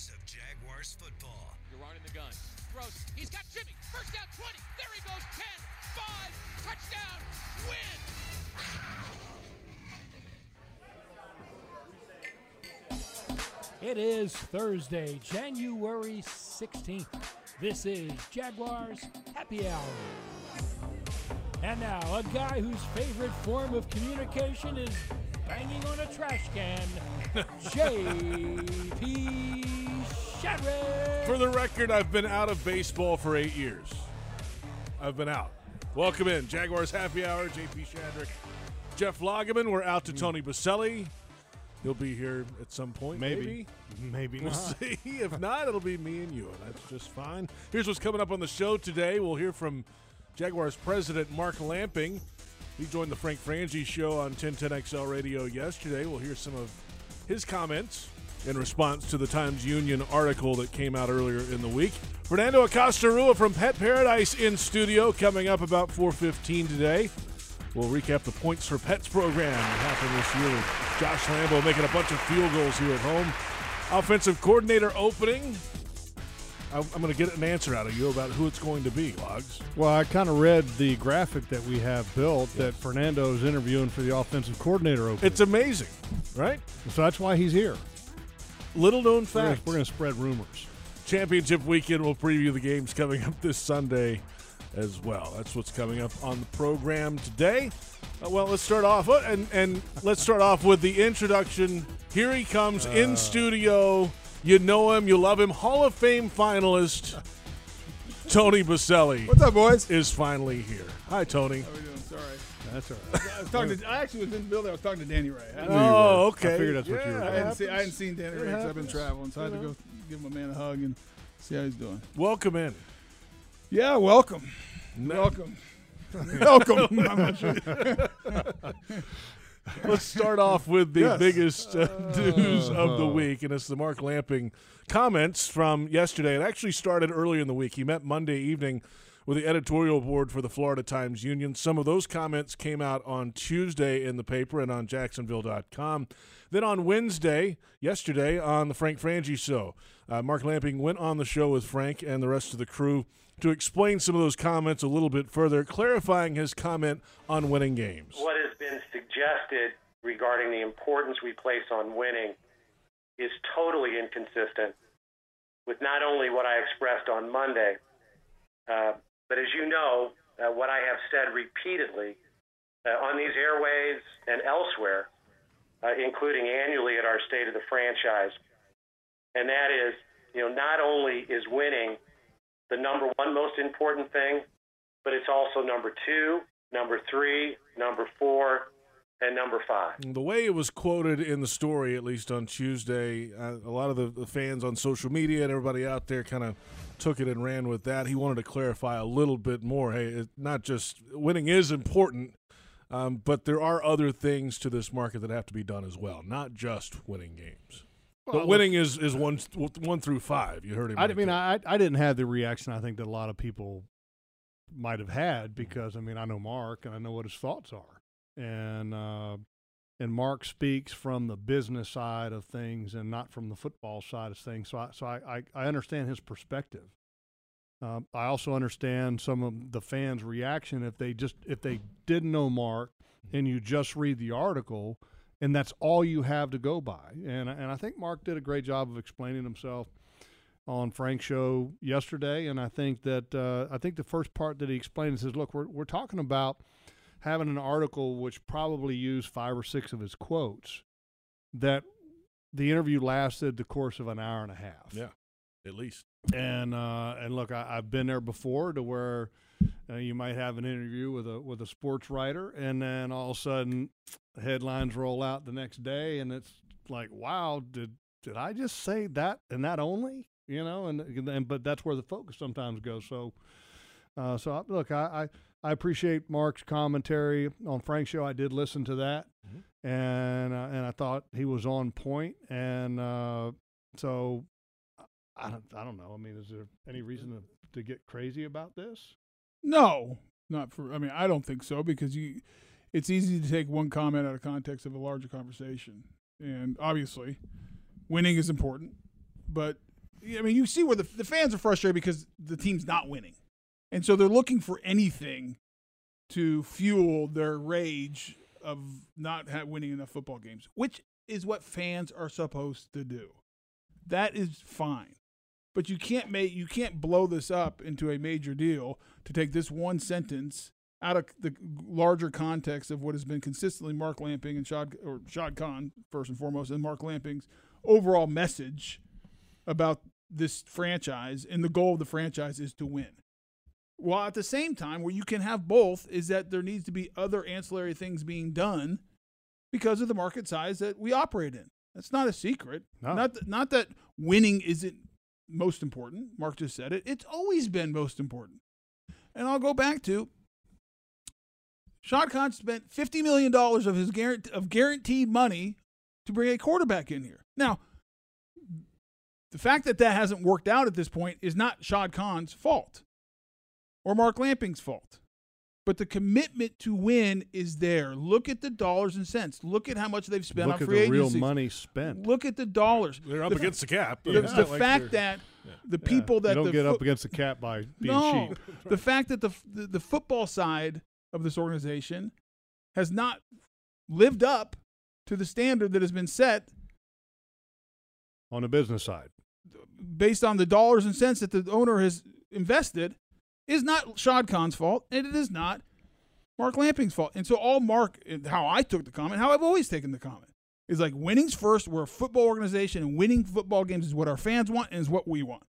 heroes of Jaguars football. You're running the gun. Throws. He's got Jimmy. First down 20. There he goes. 10, 5, touchdown, win. It is Thursday, January 16th. This is Jaguars Happy Hour. And now, a guy whose favorite form of communication is banging on a trash can, J.P. Shadrick. For the record, I've been out of baseball for eight years. I've been out. Welcome in, Jaguars Happy Hour. JP Shadrick, Jeff Lageman. We're out to mm. Tony Boselli. He'll be here at some point. Maybe. Maybe. Maybe We'll not. see. If not, it'll be me and you, and that's just fine. Here's what's coming up on the show today. We'll hear from Jaguars president Mark Lamping. He joined the Frank Frangie show on 1010XL radio yesterday. We'll hear some of his comments in response to the Times Union article that came out earlier in the week. Fernando Acosta Rua from Pet Paradise in studio coming up about 4:15 today. We'll recap the Points for Pets program that happened this year Josh Lambo making a bunch of field goals here at home. Offensive coordinator opening. I'm, I'm going to get an answer out of you about who it's going to be, Logs. Well, I kind of read the graphic that we have built that Fernando's interviewing for the offensive coordinator opening. It's amazing, right? so that's why he's here. Little known We're fact. We're going to spread rumors. Championship weekend. We'll preview the games coming up this Sunday as well. That's what's coming up on the program today. Uh, well, let's start off uh, and and let's start off with the introduction. Here he comes in studio. You know him, you love him. Hall of Fame finalist Tony Boselli What's up, boys? is finally here. Hi, Tony. That's all right. I was talking to. I actually was in the building. I was talking to Danny Ray. I, Oh, okay. I figured that's what you Yeah, were I doing. hadn't, seen, I hadn't seen Danny It Ray because I've been traveling, so I had to go give him a man a hug and see how he's doing. Welcome in. Yeah, welcome, welcome, welcome. I'm not sure. Let's start off with the Yes. biggest uh, news of the week, and it's the Mark Lamping comments from yesterday. It actually started earlier in the week. He met Monday evening with the editorial board for the Florida Times Union. Some of those comments came out on Tuesday in the paper and on Jacksonville.com. Then on Wednesday, yesterday, on the Frank Frangie Show, uh, Mark Lamping went on the show with Frank and the rest of the crew to explain some of those comments a little bit further, clarifying his comment on winning games. what has been suggested regarding the importance we place on winning is totally inconsistent with not only what I expressed on Monday, uh, but as you know, uh, what I have said repeatedly uh, on these airways and elsewhere, uh, including annually at our State of the Franchise, and that is, you know, not only is winning the number one most important thing, but it's also number two, number three, number four, and number five. The way it was quoted in the story, at least on Tuesday, uh, a lot of the, the fans on social media and everybody out there kind of took it and ran with that. He wanted to clarify a little bit more. Hey, it, not just winning is important, um, but there are other things to this market that have to be done as well, not just winning games. but Well, winning is, is one one through five. You heard him. I right mean, there. I I didn't have the reaction I think that a lot of people might have had because I mean I know Mark and I know what his thoughts are, and uh, and Mark speaks from the business side of things and not from the football side of things. So I so I I, I understand his perspective. Um, I also understand some of the fans' reaction if they just if they didn't know Mark and you just read the article and that's all you have to go by. And and I think Mark did a great job of explaining himself on Frank's show yesterday, and I think that uh, I think the first part that he explained is, "Look, we're we're talking about having an article which probably used five or six of his quotes that the interview lasted the course of an hour and a half." yeah, at least. and uh, and look, I, I've been there before to where uh, you might have an interview with a with a sports writer, and then all of a sudden, headlines roll out the next day, and it's like, wow, did did I just say that and that only? You know, and and but that's where the focus sometimes goes. So, uh, so I, look, I, I I appreciate Mark's commentary on Frank's show. I did listen to that, and uh, and I thought he was on point. point, and uh, so I don't, I don't know. I mean, is there any reason to, to get crazy about this? No, not for. I mean, I don't think so because you. It's easy to take one comment out of context of a larger conversation, and obviously, winning is important. But I mean, you see where the the fans are frustrated because the team's not winning, and so they're looking for anything to fuel their rage of not winning enough football games, which is what fans are supposed to do. That is fine, but you can't make you can't blow this up into a major deal to take this one sentence out of the larger context of what has been consistently Mark Lamping and Shad or Shad Khan first and foremost, and Mark Lamping's overall message about this franchise and the goal of the franchise is to win. While at the same time, where you can have both, is that there needs to be other ancillary things being done because of the market size that we operate in. That's not a secret. No. Not th- not that winning isn't most important. Mark just said it. It's always been most important. And I'll go back to Shad Khan spent fifty million dollars of his guarant- of guaranteed money to bring a quarterback in here. Now, the fact that that hasn't worked out at this point is not Shad Khan's fault or Mark Lamping's fault. But the commitment to win is there. Look at the dollars and cents. Look at how much they've spent Look on at free the real money spent. Look at the dollars. They're up the, against the cap. the, It's the like fact they're- that the people that you don't the get fo- up against the cap by being no, cheap. the fact that the, the the football side of this organization has not lived up to the standard that has been set On the business side, based on the dollars and cents that the owner has invested is not Shad Khan's fault, and it is not Mark Lamping's fault. And so all Mark, how I took the comment, how I've always taken the comment, is like winning's first. We're a football organization, and winning football games is what our fans want and is what we want.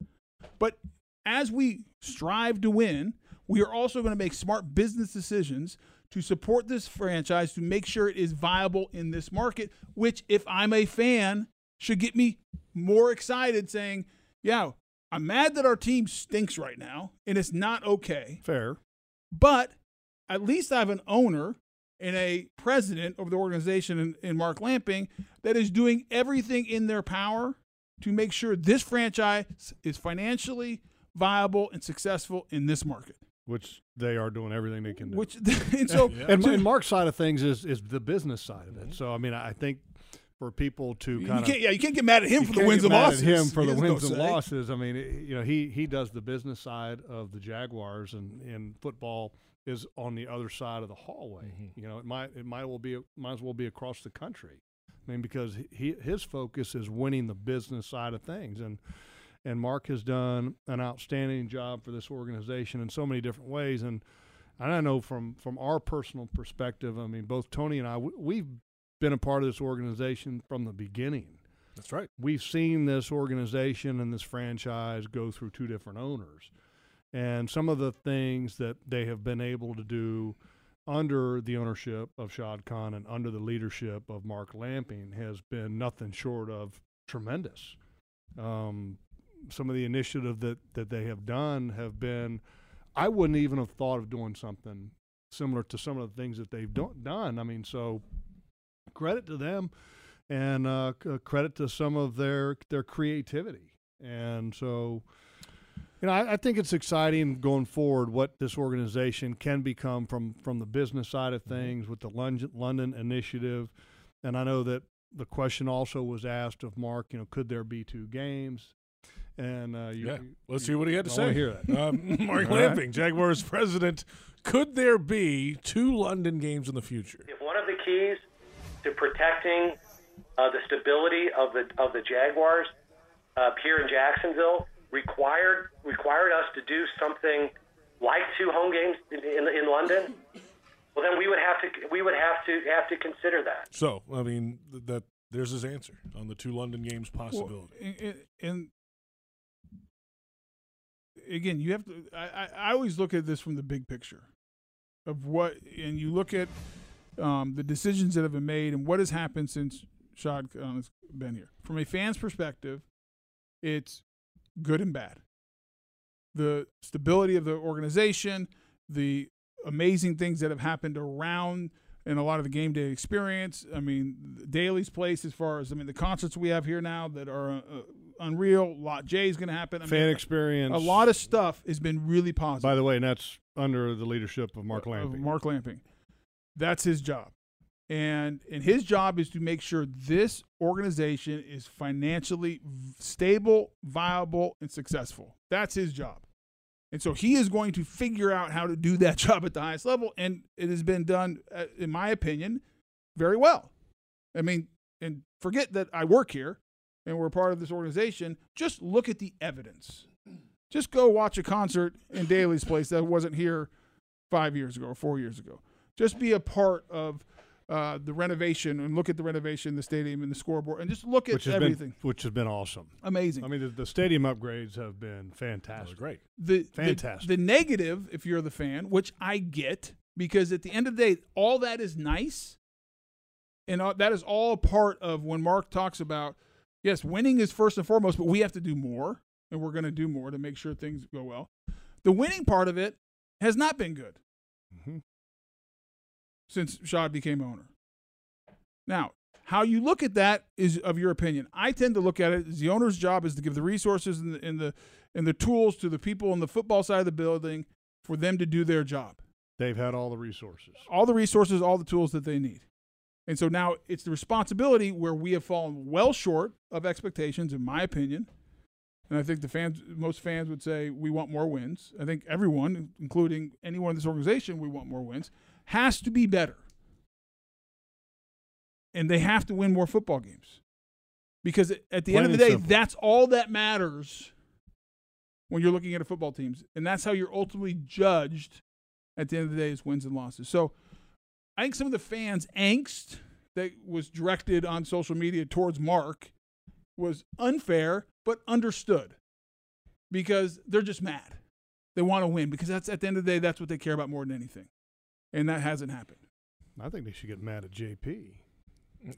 But as we strive to win, we are also going to make smart business decisions to support this franchise to make sure it is viable in this market, which, if I'm a fan, should get me more excited saying, yeah, I'm mad that our team stinks right now and it's not okay, fair. but at least I have an owner and a president of the organization in, in Mark Lamping that is doing everything in their power to make sure this franchise is financially viable and successful in this market. Which they are doing everything they can do. Which and so and, and Mark's side of things is is the business side of it. Mm-hmm. So I mean, I think for people to kind of can't yeah you can't get mad at him for the wins and losses. him for He the wins and say. losses. I mean, it- you know, he he does the business side of the Jaguars, and and football is on the other side of the hallway. Mm-hmm. You know, it might it might well be might as well be across the country. I mean, because he his focus is winning the business side of things, and and Mark has done an outstanding job for this organization in so many different ways. And and I know from from our personal perspective, I mean, both Tony and I, we, we've been a part of this organization from the beginning That's right. we've seen this organization and this franchise go through two different owners. And some of the things that they have been able to do under the ownership of Shad Khan and under the leadership of Mark Lamping has been nothing short of tremendous. Um, some of the initiative that, that they have done have been, I wouldn't even have thought of doing something similar to some of the things that they've do- done. I mean, so credit to them and uh, credit to some of their their creativity. And so, you know, I, I think it's exciting going forward what this organization can become from from the business side of things with the London, London initiative. And I know that the question also was asked of Mark. You know, could there be two games? And uh, you, Yeah. you- Let's hear what he had to I say. wanna hear that. Um, Mark All right. Lamping, Jaguars president. Could there be two London games in the future? If one of the keys to protecting uh, the stability of the of the Jaguars uh, here in Jacksonville required required us to do something like two home games in, in, in London, well then we would have to we would have to have to consider that. So, I mean, that there's his answer on the two London games possibility. Well, and, and again, you have to. I, I, I always look at this from the big picture of what, and you look at um, the decisions that have been made and what has happened since Shad Khan has been here. From a fan's perspective, it's good and bad. The stability of the organization, the amazing things that have happened around and a lot of the game day experience. I mean, Daily's Place as far as I mean the concerts we have here now that are uh, unreal. Lot J is going to happen. I fan mean, experience. a lot of stuff has been really positive. By the way, and that's under the leadership of Mark of Lamping. Mark Lamping. That's his job. and and his job is to make sure this organization is financially stable, viable, and successful. That's his job. And so he is going to figure out how to do that job at the highest level, and it has been done, uh, in my opinion, very well. I mean, and forget that I work here and we're part of this organization. Just look at the evidence. Just go watch a concert in Daily's Place that wasn't here five years ago or four years ago. Just be a part of uh, the renovation and look at the renovation, the stadium, and the scoreboard, and just look at which everything. been which has been awesome. Amazing. I mean, the, the stadium upgrades have been fantastic. great. the, the- Fantastic. The, negative, if you're the fan, which I get, because at the end of the day, all that is nice, and all, that is all part of when Mark talks about yes, winning is first and foremost, but we have to do more, and we're going to do more to make sure things go well. The winning part of it has not been good Mhm. Since Shad became owner. Now, how you look at that is of your opinion. I tend to look at it as the owner's job is to give the resources and the, and the and the tools to the people on the football side of the building for them to do their job. They've had all the resources. All the resources, all the tools that they need. And so now it's the responsibility where we have fallen well short of expectations, in my opinion. And I think the fans, most fans would say we want more wins. I think everyone, including anyone in this organization, we want more wins. Has to be better. And they have to win more football games. Because at the end of the day, simple. that's all that matters when you're looking at a football teams. And that's how you're ultimately judged at the end of the day is wins and losses. So I think some of the fans' angst that was directed on social media towards Mark was unfair, but understood because they're just mad. They want to win because that's at the end of the day, that's what they care about more than anything. And that hasn't happened. I think they should get mad at JP.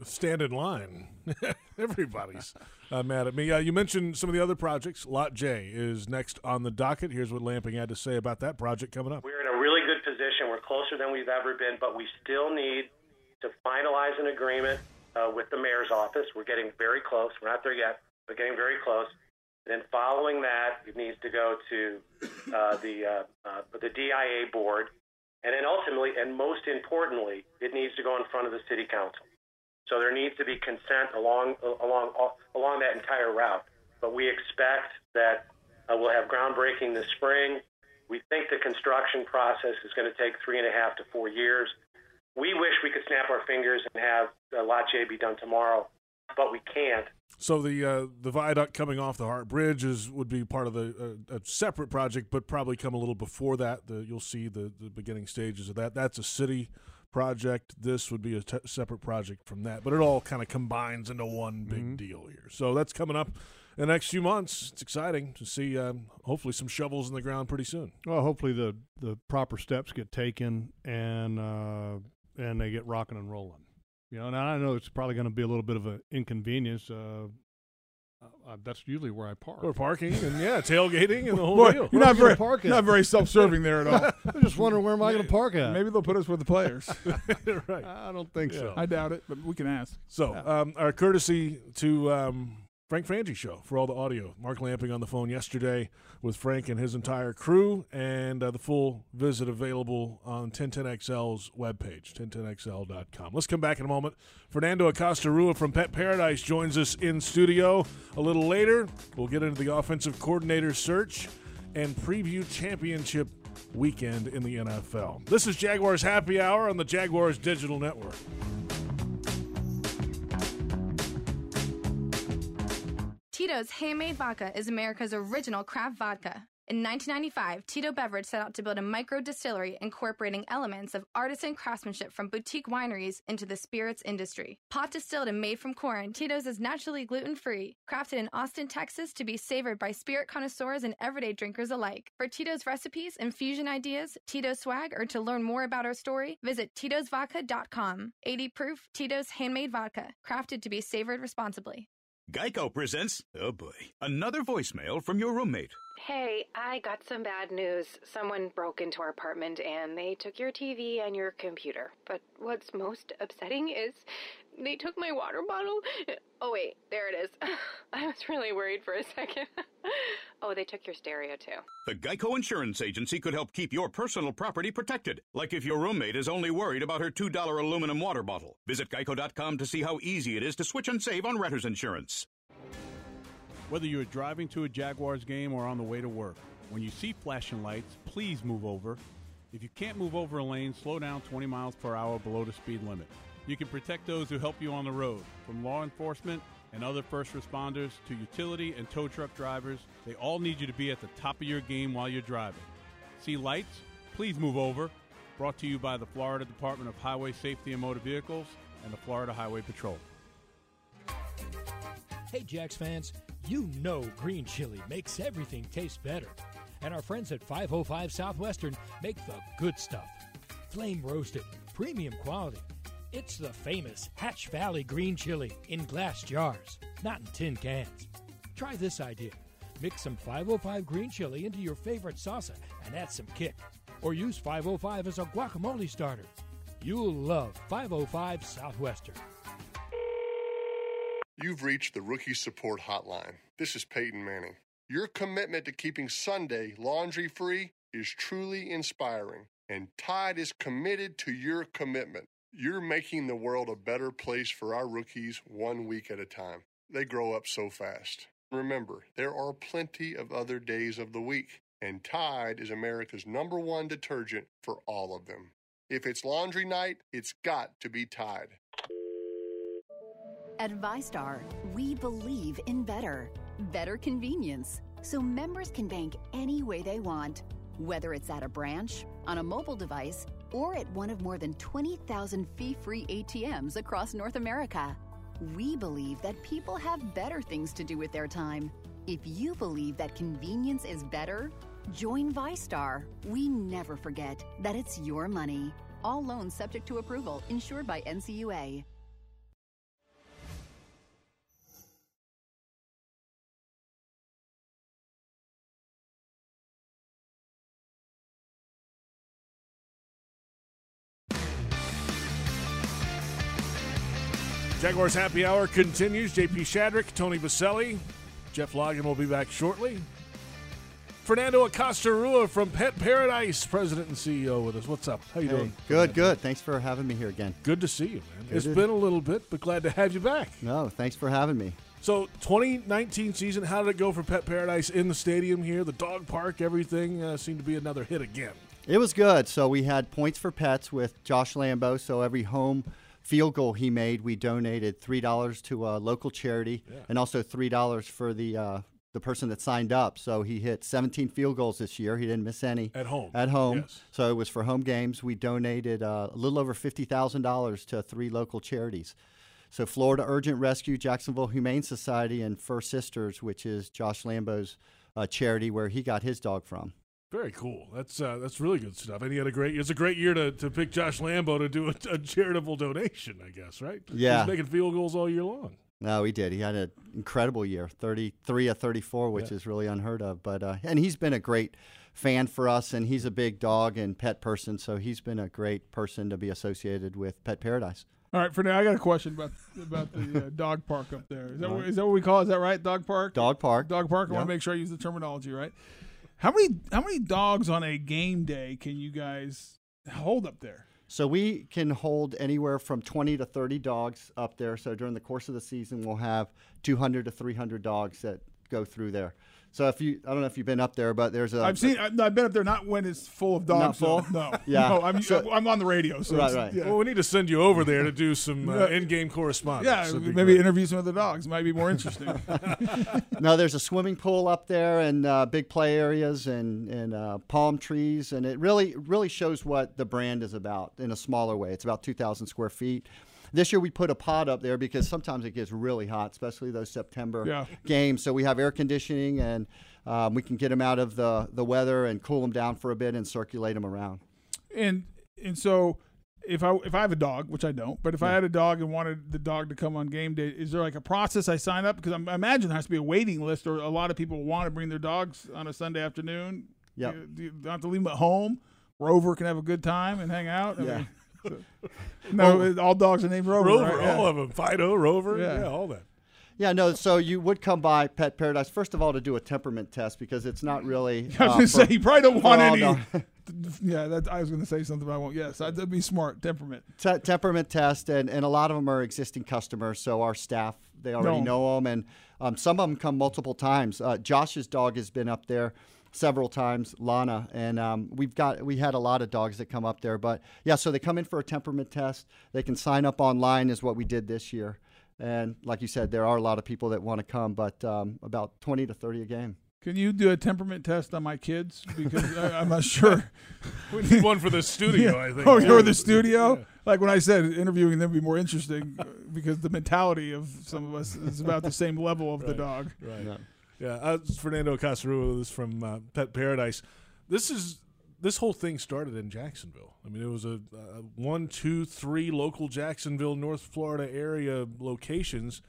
Stand in line. Everybody's uh, mad at me. Uh, you mentioned some of the other projects. Lot J is next on the docket. Here's what Lamping had to say about that project coming up. We're in a really good position. We're closer than we've ever been, but we still need to finalize an agreement uh, with the mayor's office. We're getting very close. We're not there yet, but getting very close. Then following that, it needs to go to uh, the uh, uh, the DIA board, and then ultimately, and most importantly, it needs to go in front of the city council. So there needs to be consent along along along that entire route. But we expect that uh, we'll have groundbreaking this spring. We think the construction process is going to take three and a half to four years. We wish we could snap our fingers and have uh, Lot J be done tomorrow, but we can't. So the uh, the viaduct coming off the Hart Bridge is would be part of the uh, a separate project, but probably come a little before that. The, you'll see the, the beginning stages of that. That's a city project. This would be a t- separate project from that, but it all kind of combines into one big deal here. So that's coming up in the next few months. It's exciting to see. Um, hopefully, some shovels in the ground pretty soon. Well, hopefully the the proper steps get taken and uh, and they get rocking and rolling. You know, and I know it's probably going to be a little bit of an inconvenience. Uh, uh, that's usually where I park. Or parking and yeah, tailgating and the whole Boy, deal. you're not very, are park not very self-serving there at all. I'm just wondering where am I going to park at? Maybe they'll put us with the players. right. I don't think so. I doubt it, but we can ask. So, um, our courtesy to um, Frank Frangie show for all the audio. Mark Lamping on the phone yesterday with Frank and his entire crew, and uh, the full visit available on 1010XL's webpage, 1010XL.com. Let's come back in a moment. Fernando Acosta Rua from Pet Paradise joins us in studio a little later. We'll get into the offensive coordinator search and preview championship weekend in the NFL. This is Jaguars Happy Hour on the Jaguars Digital Network. Tito's Handmade Vodka is America's original craft vodka. In 1995, Tito Beverage set out to build a micro distillery incorporating elements of artisan craftsmanship from boutique wineries into the spirits industry. Pot distilled and made from corn, Tito's is naturally gluten free, crafted in Austin, Texas to be savored by spirit connoisseurs and everyday drinkers alike. For Tito's recipes, infusion ideas, Tito's swag, or to learn more about our story, visit Tito'sVodka.com. 80 proof Tito's Handmade Vodka, crafted to be savored responsibly. Geico presents, oh boy, another voicemail from your roommate. Hey, I got some bad news. Someone broke into our apartment and they took your TV and your computer. But what's most upsetting is they took my water bottle. Oh, wait, there it is. I was really worried for a second. Oh, they took your stereo too. The Geico Insurance Agency could help keep your personal property protected, like if your roommate is only worried about her $2 aluminum water bottle. Visit geico.com to see how easy it is to switch and save on renter's insurance. Whether you're driving to a Jaguars game or on the way to work, when you see flashing lights, please move over. If you can't move over a lane, slow down 20 miles per hour below the speed limit. You can protect those who help you on the road, from law enforcement and other first responders to utility and tow truck drivers. They all need you to be at the top of your game while you're driving. See lights? Please move over. Brought to you by the Florida Department of Highway Safety and Motor Vehicles and the Florida Highway Patrol. Hey, Jax fans, you know green chili makes everything taste better. And our friends at 505 Southwestern make the good stuff. Flame roasted, premium quality. It's the famous Hatch Valley green chili in glass jars, not in tin cans. Try this idea. Mix some 505 green chili into your favorite salsa and add some kick. Or use 505 as a guacamole starter. You'll love 505 Southwestern. You've reached the Rookie Support Hotline. This is Peyton Manning. Your commitment to keeping Sunday laundry free is truly inspiring, and Tide is committed to your commitment. You're making the world a better place for our rookies one week at a time. They grow up so fast. Remember, there are plenty of other days of the week, and Tide is America's number one detergent for all of them. If it's laundry night, it's got to be Tide. At VyStar, we believe in better, better convenience, so members can bank any way they want, whether it's at a branch, on a mobile device, or at one of more than 20,000 fee free ATMs across North America. We believe that people have better things to do with their time. If you believe that convenience is better, join VyStar. We never forget that it's your money. All loans subject to approval, insured by NCUA. Happy Hour continues. JP Shadrick, Tony Boselli, Jeff Lageman will be back shortly. Fernando Acosta Rua from Pet Paradise, President and CEO with us. What's up? How you Hey, doing? Good, good. Thanks for having me here again. Good to see you, man. Good It's been a little bit, but glad to have you back. No, thanks for having me. So, 2019 season, how did it go for Pet Paradise in the stadium here? The dog park, everything uh, seemed to be another hit again. It was good. So we had points for pets with Josh Lambo. So every home field goal he made, we donated three dollars to a local charity, and also three dollars for the uh, the person that signed up. So he hit 17 field goals this year. He didn't miss any At home. At home. Yes. So it was for home games. We donated uh, a little over fifty thousand dollars to three local charities. So Florida Urgent Rescue, Jacksonville Humane Society, and First Sisters, which is Josh Lambo's uh, charity where he got his dog from. Very cool. That's uh, that's really good stuff. And he had a great. It's a great year to, to pick Josh Lambo to do a, a charitable donation. I guess right. Yeah. He's making field goals all year long. No, he did. He had an incredible year, 33 or 34, which Yeah. is really unheard of. But uh, and he's been a great fan for us, and he's a big dog and pet person, so he's been a great person to be associated with Pet Paradise. All right, for now, I got a question about about the uh, dog park up there. Is that, All what, right. is that what we call? it? Is that right? Dog park. Dog park. Dog park. I want to make sure I use the terminology right. How many how many dogs on a game day can you guys hold up there? So we can hold anywhere from 20 to 30 dogs up there. So during the course of the season, we'll have 200 to 300 dogs that go through there. So if you, I don't know if you've been up there, but there's a. I've seen. I've I've been up there not when it's full of dogs. Not full? though. No. Yeah. No. I'm So- I'm on the radio. So Right, right. Yeah. Well, we need to send you over there to do some uh, in-game correspondence. yeah. That'd Maybe great. interview some of the dogs. Might be more interesting. no, there's a swimming pool up there and uh, big play areas and and uh, palm trees, and it really really shows what the brand is about in a smaller way. It's about 2,000 square feet. This year we put a pod up there because sometimes it gets really hot, especially those September Yeah. games. So we have air conditioning and um, we can get them out of the the weather and cool them down for a bit and circulate them around. and and so if I if I have a dog, which I don't, but if I had a dog and wanted the dog to come on game day, is there like a process I sign up? Because I'm, I imagine there has to be a waiting list, or a lot of people want to bring their dogs on a Sunday afternoon. Yeah, You, you don't have to leave them at home. Rover can have a good time and hang out. I Yeah. mean, so- no, all dogs are named Rover. Rover, right? all Yeah. of them. Fido, Rover, Yeah. yeah, all that. Yeah, no. So you would come by Pet Paradise first of all to do a temperament test because it's not really. I was uh, gonna say you probably don't want any. yeah, that, I was gonna say something, but I won't. Yes, that'd be smart. Temperament. te- temperament test, and, and a lot of them are existing customers. So our staff, they already No. know them, and um, some of them come multiple times. Uh, Josh's dog has been up there several times, Lana, and um, we've got we had a lot of dogs that come up there. But yeah, so they come in for a temperament test. They can sign up online, is what we did this year. And like you said, there are a lot of people that want to come, but um, about twenty to thirty a game. Can you do a temperament test on my kids? Because I, I'm not sure. We need one for the studio, I think. Oh, Yeah. you're the studio. Like when I said interviewing them would be more interesting uh, because the mentality of some of us is about the same level of the dog. Right. Yeah. Uh, Fernando this from uh, Pet Paradise. This is this whole thing started in Jacksonville. I mean, it was a, a one, two, three local Jacksonville, North Florida area locations,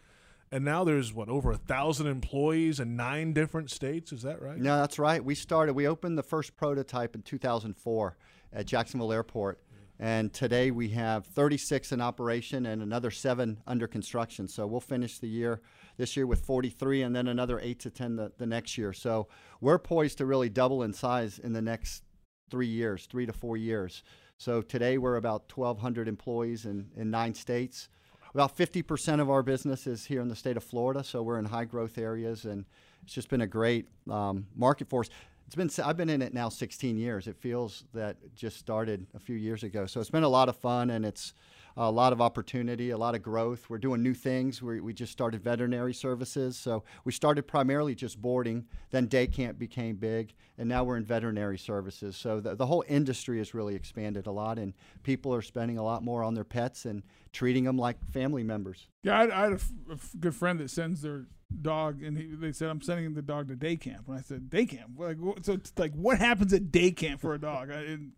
and now there's what over a thousand employees in nine different states. Is that right? No, that's right. We started. We opened the first prototype in 2004 at Jacksonville Airport, and today we have 36 in operation and another seven under construction. So we'll finish the year this year with 43, and then another eight to 10 the, the next year. So we're poised to really double in size in the next three years, three to four years. So today we're about 1,200 employees in, in nine states. About 50% of our business is here in the state of Florida, so we're in high growth areas, and it's just been a great um, market for us. It's been I've been in it now 16 years. It feels that just started a few years ago, so it's been a lot of fun, and it's a lot of opportunity, a lot of growth. We're doing new things. We, we just started veterinary services, so we started primarily just boarding. Then day camp became big, and now we're in veterinary services. So the, the whole industry has really expanded a lot, and people are spending a lot more on their pets and treating them like family members. Yeah, I, I had a, f- a f- good friend that sends their dog, and he, they said I'm sending the dog to day camp. And I said day camp. Like, so it's like, what happens at day camp for a dog? I, and,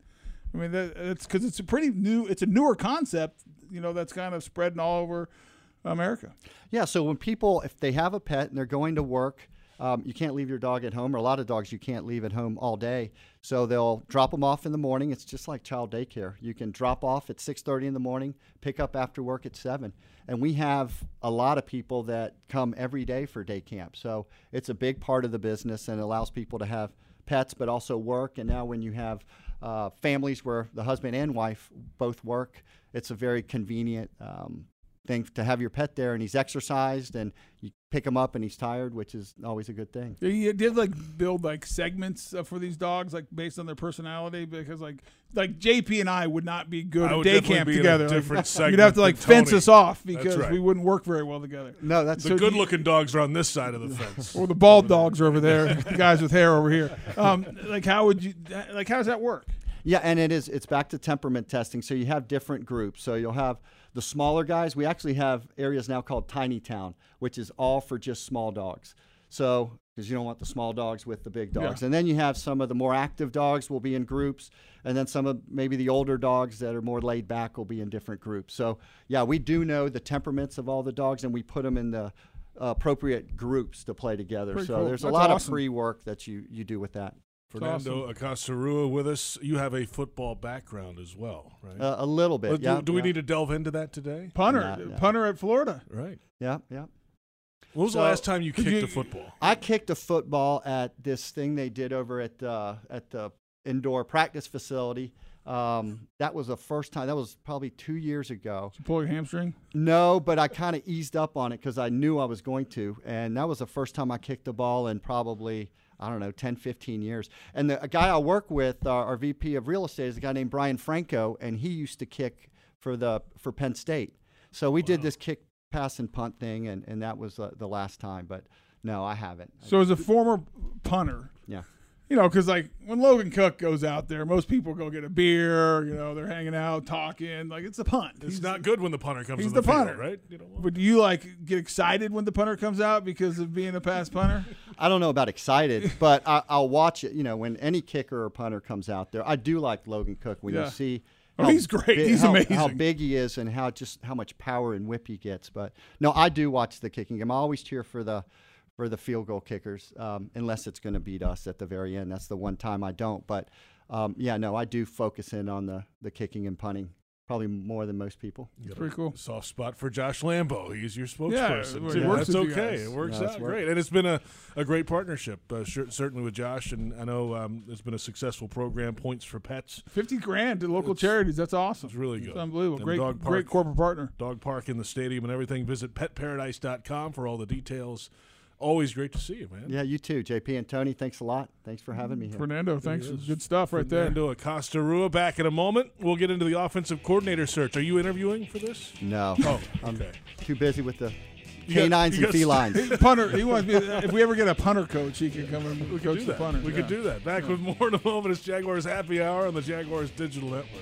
I mean, that, that's because it's a pretty new, it's a newer concept. You know, that's kind of spreading all over America. Yeah, so when people, if they have a pet and they're going to work, um, you can't leave your dog at home, or a lot of dogs you can't leave at home all day. So they'll drop them off in the morning. It's just like child daycare. You can drop off at 6:30 in the morning, pick up after work at seven. And we have a lot of people that come every day for day camp. So it's a big part of the business and allows people to have pets, but also work. And now when you have uh, families where the husband and wife both work, it's a very convenient um, thing to have your pet there and he's exercised and you pick him up and he's tired, which is always a good thing. You did like build like segments uh, for these dogs, like based on their personality, because like like JP and I would not be good at day camp be in a together. Like, different you'd have to like fence Tony. us off because right. we wouldn't work very well together. No, that's The So do you- good-looking dogs are on this side of the fence. or the bald dogs are over there, the guys with hair over here. Um, like how would you like how does that work? Yeah, and it is. It's back to temperament testing. So you have different groups. So you'll have the smaller guys. We actually have areas now called Tiny Town, which is all for just small dogs. So because you don't want the small dogs with the big dogs. Yeah. And then you have some of the more active dogs will be in groups, and then some of maybe the older dogs that are more laid back will be in different groups. So yeah, we do know the temperaments of all the dogs, and we put them in the appropriate groups to play together. Pretty so cool. there's a lot awesome. of pre work that you you do with that. Fernando Acosta Rua with us. You have a football background as well, right? Uh, a little bit, Well, do, yeah, do we yeah. need to delve into that today? Punter, Nah, nah. punter at Florida. Right. Yeah, yeah. When was the last time you kicked you- a football? I kicked a football at this thing they did over at uh, at the indoor practice facility. Um, that was the first time. That was probably two years ago. Did you pull your hamstring? No, but I kind of eased up on it because I knew I was going to, and that was the first time I kicked a ball in probably I don't know 10, 15 years. And the a guy I work with, uh, our VP of real estate, is a guy named Brian Franco, and he used to kick for the for Penn State. So we did this kick, pass, and punt thing, and, and that was uh, the last time. But no, I haven't. So as a former punter, Yeah. You know, because like when Logan Cooke goes out there, most people go get a beer. You know, they're hanging out, talking. Like it's a punt. It's not good when the punter comes He's the, the punter, field, right? You know, But do you like get excited when the punter comes out because of being a pass punter? I don't know about excited, but I, I'll watch it. You know, when any kicker or punter comes out there, I do like Logan Cooke when Yeah. you see. Oh, he's great. He's how, How big he is and how just how much power and whip he gets. But no, I do watch the kicking game. I always cheer for the for the field goal kickers, um, unless it's going to beat us at the very end. That's the one time I don't. But um, yeah, no, I do focus in on the the kicking and punting. probably more than most people. You got pretty cool. Soft spot for Josh Lambo. He's your spokesperson. Yeah, spokesperson. it too. works That's okay. It works No, out work- great, and it's been a, a great partnership. Uh, sure, certainly with Josh, and I know um, it's been a successful program. Points for Pets. Fifty grand to local It's- charities. That's awesome. It's really good. It's unbelievable. And Great, dog park- great corporate partner. Dog park in the stadium and everything. Visit petparadise.com for all the details. Always great to see you, man. Yeah, you too, JP and Tony. Thanks a lot. Thanks for having me here. Fernando, thanks. Good stuff right there. Fernando Acosta Rua back in a moment. We'll get into the offensive coordinator search. Are you interviewing for this? No, Oh, I'm okay. too busy with the You got- canines you and felines. punter. He wants me, if we ever get a punter coach, he can come and We could coach do the that. punter. We yeah. could do that. Back with more in a moment. It's Jaguars Happy Hour on the Jaguars Digital Network.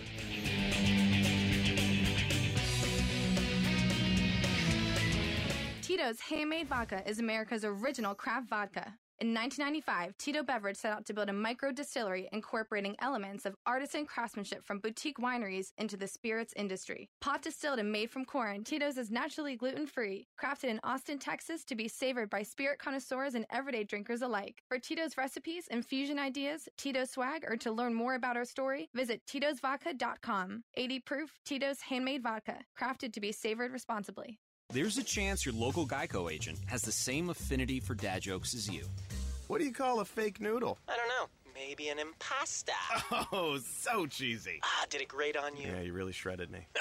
Tito's Handmade Vodka is America's original craft vodka. In 1995, Tito Beverage set out to build a micro distillery incorporating elements of artisan craftsmanship from boutique wineries into the spirits industry. Pot distilled and made from corn, Tito's is naturally gluten free, crafted in Austin, Texas to be savored by spirit connoisseurs and everyday drinkers alike. For Tito's recipes, infusion ideas, Tito's swag, or to learn more about our story, visit Tito'sVodka.com. 80 proof Tito's Handmade Vodka, crafted to be savored responsibly. There's a chance your local Geico agent has the same affinity for dad jokes as you. What do you call a fake noodle? I don't know. Maybe an impasta. Oh, so cheesy. Ah, did it grate on you? Yeah, you really shredded me.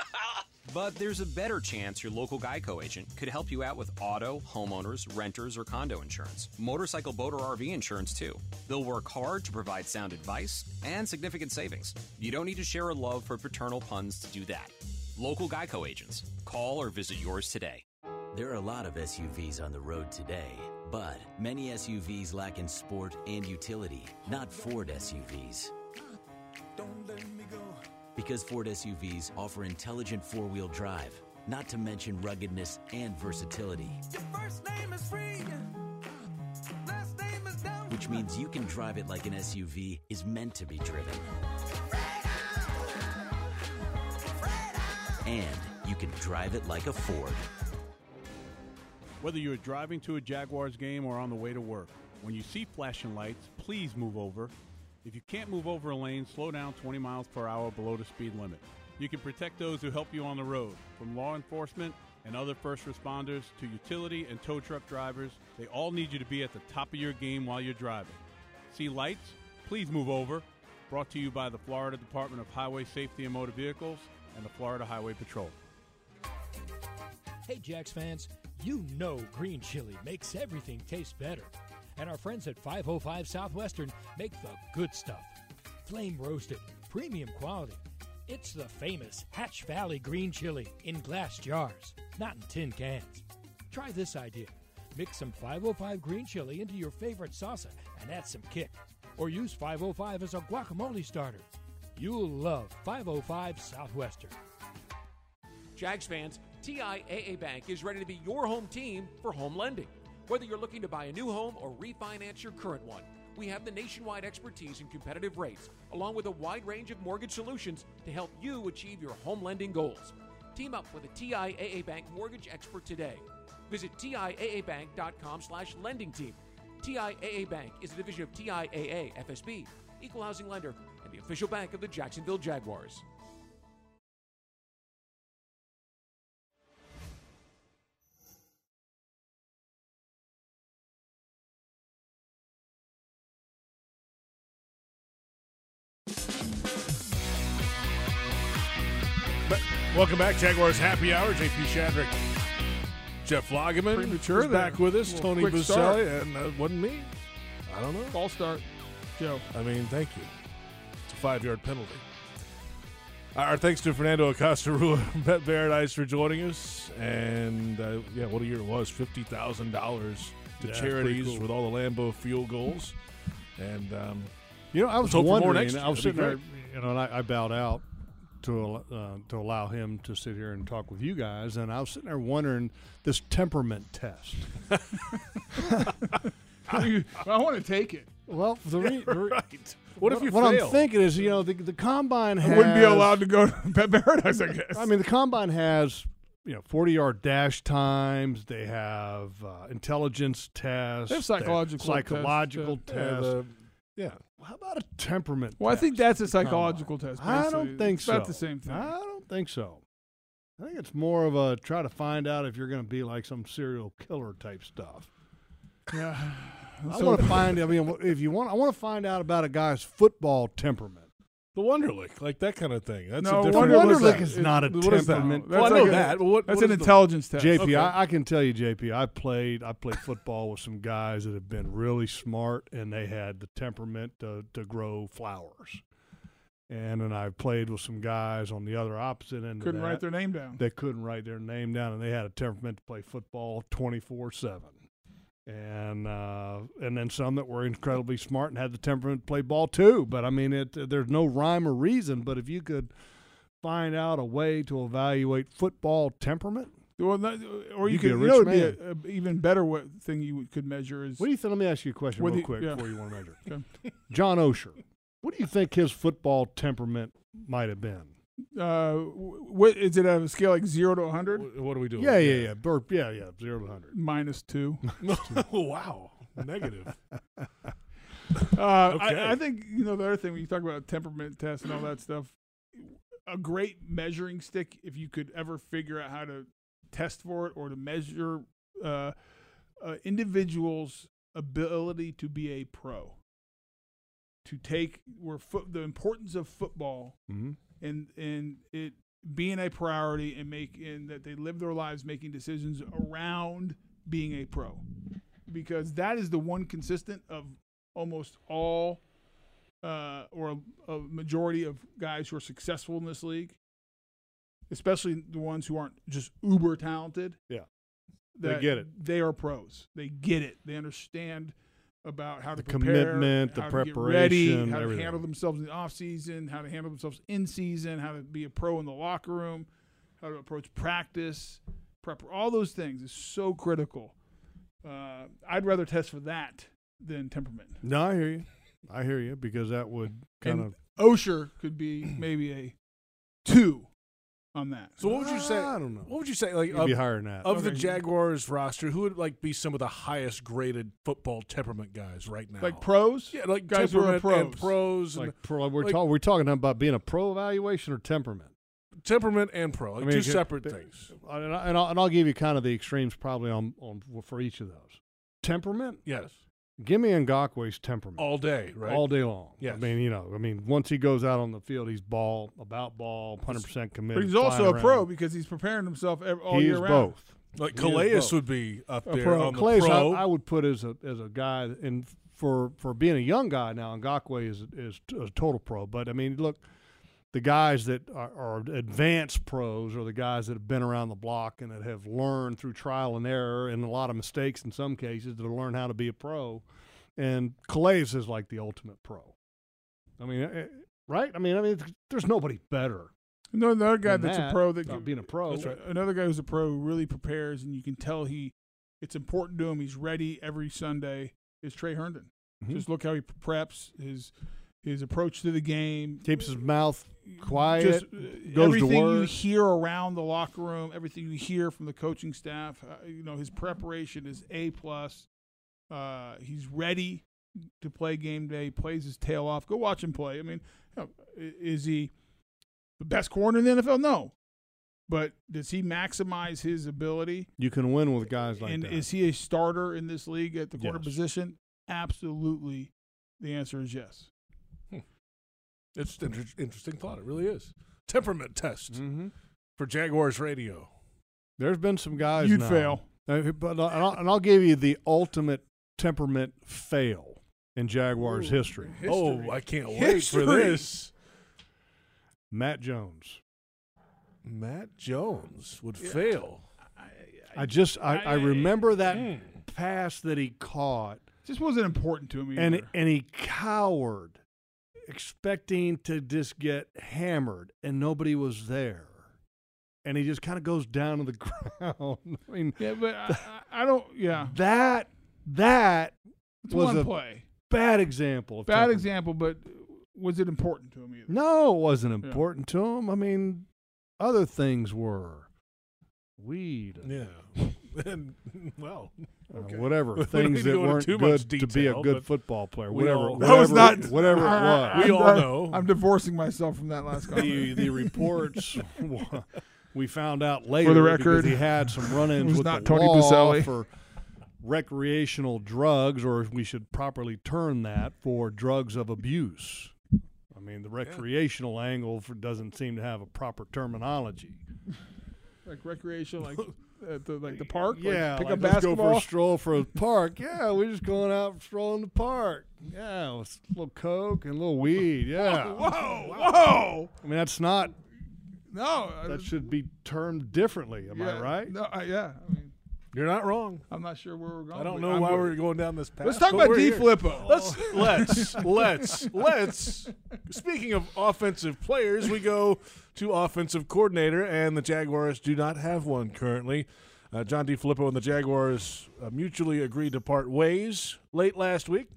But there's a better chance your local Geico agent could help you out with auto, homeowners, renters, or condo insurance, motorcycle, boat, or RV insurance, too. They'll work hard to provide sound advice and significant savings. You don't need to share a love for paternal puns to do that. Local Geico agents. Call or visit yours today. There are a lot of SUVs on the road today, but many SUVs lack in sport and utility, not Ford SUVs. Because Ford SUVs offer intelligent four wheel drive, not to mention ruggedness and versatility. Which means you can drive it like an SUV is meant to be driven. And you can drive it like a Ford. Whether you're driving to a Jaguars game or on the way to work, when you see flashing lights, please move over. If you can't move over a lane, slow down 20 miles per hour below the speed limit. You can protect those who help you on the road, from law enforcement and other first responders to utility and tow truck drivers. They all need you to be at the top of your game while you're driving. See lights? Please move over. Brought to you by the Florida Department of Highway Safety and Motor Vehicles and the Florida Highway Patrol. Hey, Jax fans, you know green chili makes everything taste better. And our friends at 505 Southwestern make the good stuff. Flame roasted, premium quality. It's the famous Hatch Valley green chili in glass jars, not in tin cans. Try this idea. Mix some 505 green chili into your favorite salsa and add some kick. Or use 505 as a guacamole starter. You'll love 505 Southwestern. Jags fans, TIAA Bank is ready to be your home team for home lending. Whether you're looking to buy a new home or refinance your current one, we have the nationwide expertise and competitive rates, along with a wide range of mortgage solutions to help you achieve your home lending goals. Team up with a TIAA Bank mortgage expert today. Visit TIAABank.com slash lending team. TIAA Bank is a division of TIAA FSB, equal housing lender, the official bank of the Jacksonville Jaguars. Welcome back, Jaguars Happy Hour. JP Shadrick, Jeff Lageman Premature back with us. Tony quick start. Boselli, and uh, wasn't me. I don't know. False start, Joe. I mean, thank you. It's a five-yard penalty. Our thanks to Fernando Acosta Rua from Pet Paradise for joining us. And uh, yeah, what a year it was fifty thousand dollars to Yeah, charities cool. with all the Lambo field goals. And um, You know, I was let's hope for more wondering. I was sitting there, you know, and I, I bowed out to uh, to allow him to sit here and talk with you guys, and I was sitting there wondering this temperament test. I want to take it. Well, the re- the re- right. What if you what fail? I'm thinking is, you know, the, the combine I has, wouldn't be allowed to go to Pet Paradise, I guess. I mean, the combine has you know 40 yard dash times. They have uh, intelligence tests. They have psychological tests, psychological yeah. tests. Yeah, the- yeah. How about a temperament? Well, I think that's a at combine? psychological test. I don't think it's so. about the same thing. I don't think so. I think it's more of a try to find out if you're going to be like some serial killer type stuff. Yeah. I So- want to find. I mean, if you want, I want to find out about a guy's football temperament. The Wonderlic, like that kind of thing. That's No, a different. Wonderlic Wonderlic is- is not a what is that? temperament. That's well, I know like a- that. But what, that's what an is the- intelligence test. JP, Okay. I, I can tell you, JP, I played I played football with some guys that have been really smart and they had the temperament to, to grow flowers. And then I played with some guys on the other opposite end. Couldn't of that. write their name down. They couldn't write their name down, and they had a temperament to play football twenty four seven. And uh, and then some that were incredibly smart and had the temperament to play ball too. But I mean, it there's no rhyme or reason. But if you could find out a way to evaluate football temperament, Well, not, or you You'd be could, a you know, rich it'd be a, a even better wa- thing you could measure is. What do you think? Let me ask you a question real you- quick yeah. before you want to measure. Okay. John Osher, what do you think his football temperament might have been? Uh, what is it a scale like zero to hundred? What are we doing? Yeah, yeah, yeah, Bur- yeah, yeah, zero to hundred. Minus two. wow, negative. Uh, Okay. I, I think you know the other thing when you talk about temperament tests and all that stuff, a great measuring stick. If you could ever figure out how to test for it or to measure uh, uh, individuals' ability to be a pro, to take where foot the importance of football Mhm. And and it being a priority and make and that they live their lives making decisions around being a pro because that is the one consistent of almost all uh, or a, a majority of guys who are successful in this league especially the ones who aren't just uber talented Yeah. They get it. they are pros they get it they understand about how The to prepare, commitment, the get ready, preparation, how to handle themselves in the off season, how to handle themselves in season, how to be a pro in the locker room, how to approach practice, prep, all those things is so critical. Uh, I'd rather test for that than temperament. No, I hear you. I hear you because that would kind and of. Osher could be maybe a two on that. So what would you say? I don't know. What would you say? Like You'd of, be higher than that. of the Okay. Jaguars roster, who would like be some of the highest graded football temperament guys right now? Like pros? yeah, like guys who are temperament and pros. pros, and Like pro, we're like- talking. We're talking about being a pro evaluation or temperament. temperament and pro, like I mean, two it separate it- things. And, I, and, I'll, and I'll give you kind of the extremes probably on, on for each of those. Temperament. Yes, Give me Ngakoue's temperament all day, right? all day long. Yes. I mean, you know, I mean, once he goes out on the field, he's ball about ball, hundred percent committed. But he's also a flying pro because he's preparing himself ev- all he year is round. both. Like He Calais both. would be up A there pro. on the Calais, pro. I, I would put as a as a guy, and for for being a young guy now, Ngakwe is is a total pro. But I mean, look, the guys that are, are advanced pros are the guys that have been around the block and that have learned through trial and error and a lot of mistakes in some cases to learn how to be a pro. And Calais is like the ultimate pro. I mean, eh, right? I mean, I mean, there's nobody better. No, another guy that's that, a pro that can- being a pro. That's right. Another guy who's a pro who really prepares, and you can tell he it's important to him. He's ready every Sunday. Is Tre Herndon? Mhm. Just look how he preps his his approach to the game. Keeps his mouth quiet, Just, uh, goes to everything you hear around the locker room, everything you hear from the coaching staff. Uh, you know his preparation is a plus. Uh, he's ready to play game day. Plays his tail off. Go watch him play. I mean, you know, is he the best corner in the NFL? No, but does he maximize his ability? You can win with guys like and is he a starter in this league at the corner Yes. position? Absolutely. The answer is yes. It's an inter- interesting thought. It really is. Temperament test mm-hmm. for Jaguars radio. There's been some guys You'd now. fail. Uh, but uh, and I'll, and I'll give you the ultimate temperament fail in Jaguars Ooh, history. Oh, I can't wait History. for this. Matt Jones. Matt Jones would fail. I just I, I, I- remember that Hmm. pass that he caught, Just wasn't important to him and and he cowered, expecting to just get hammered, and nobody was there, and he just kind of goes down to the ground. I mean, yeah, but I, I I don't. Yeah, that that it's was one a play. bad example. Of Bad temperament. example, but was it important to him either? No, it wasn't Yeah. important to him. I mean, other things were. Weed. Yeah. and well, uh, whatever We things that weren't too good much to be a good football player. Whatever, all- whatever, That was not. whatever it was. We I'm all know. I'm divorcing myself from that last comment. the the reports we found out later For the record, he had some run-ins was with not the Tony law Boselli. for recreational drugs, or we should properly term that for drugs of abuse. I mean, the recreational angle for, doesn't seem to have a proper terminology. like recreational, like at the like the uh, park. like Yeah, pick like, up let's basketball. go for a stroll for a park. Yeah, we're just going out strolling the park. Yeah, with a little coke and a little weed. Yeah. Whoa, whoa! I mean, that's not. No, That uh, should be termed differently. Am I right? No, I, yeah. I mean, You're not wrong. I'm not sure where we're going. I don't know I'm why with- we're going down this path. Let's talk about D. here. Filippo. Let's let's let's let's. Speaking of offensive players, we go to offensive coordinator, and the Jaguars do not have one currently. Uh, John DeFilippo and the Jaguars uh, mutually agreed to part ways late last week,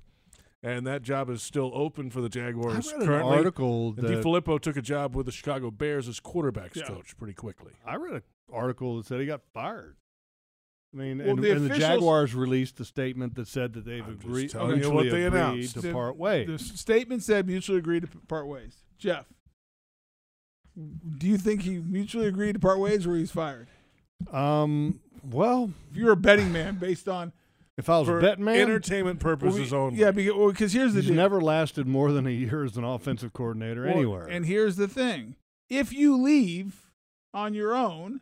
and that job is still open for the Jaguars read an currently. article and D. that- Filippo took a job with the Chicago Bears as quarterbacks Yeah. coach pretty quickly. I read an article that said he got fired. I mean, Well, and, the and the Jaguars released a statement that said that they've I'm just agreed, telling you what they agreed announced. to The- part ways. The statement said mutually agreed to part ways. Jeff, do you think he mutually agreed to part ways, or he's fired? Um, well, If you're a betting man, based on if I was For a betting man, entertainment purposes well, we- only. yeah, because, well, 'cause here's the he's deal. never lasted more than a year as an offensive coordinator Well, anywhere. And here's the thing: if you leave on your own,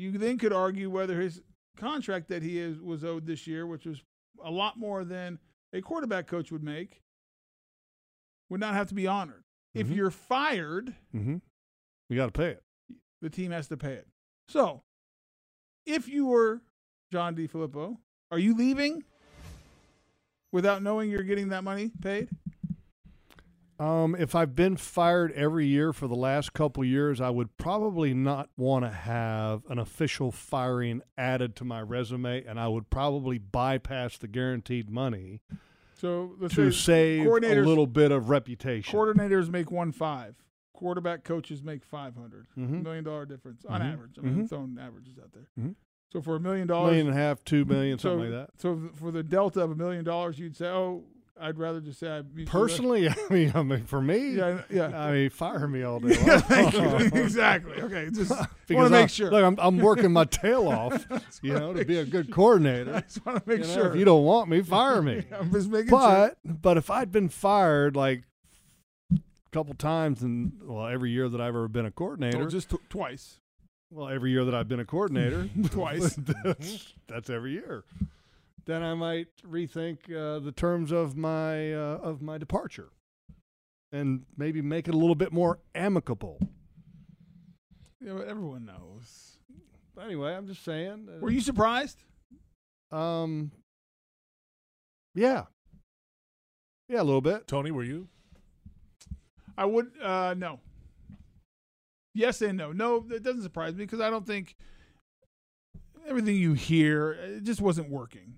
you then could argue whether his contract that he is was owed this year, which was a lot more than a quarterback coach would make, would not have to be honored. If Mhm. you're fired, mm-hmm. you got to pay it. the team has to pay it. So, if you were John DeFilippo, are you leaving without knowing you're getting that money paid? Um, if I've been fired every year for the last couple years, I would probably not want to have an official firing added to my resume, and I would probably bypass the guaranteed money So to save a little bit of reputation. Coordinators make one five. Quarterback coaches make five hundred. Mhm. Million dollar difference on Mhm. average. I mean, Mhm. throwing averages out there. Mhm. So for a million dollars, million and a half, two million, so, something like that. So for the delta of a million dollars, you'd say, "Oh, I'd rather just say I Personally, I mean, I mean, for me, Yeah, yeah. I mean, fire me all day long. Yeah, thank you. exactly. Okay, just want to make I- sure. Look, I'm, I'm working my tail off, you know, to be a good coordinator. I just want to make You know, sure. If you don't want me, fire me. I'm just making but but if I'd been fired like a couple times and well every year that I've ever been a coordinator, sure. Oh, just t- twice. well every year that I've been a coordinator, Twice. that's, that's every year. Then I might rethink uh, the terms of my uh, of my departure, and maybe make it a little bit more amicable. Yeah, but everyone knows. But anyway, I'm just saying. uh, Were you surprised? Um. Yeah. Yeah, a little bit. Tony, were you? I would uh no. Yes and no. No, it doesn't surprise me because I don't think everything you hear it just wasn't working.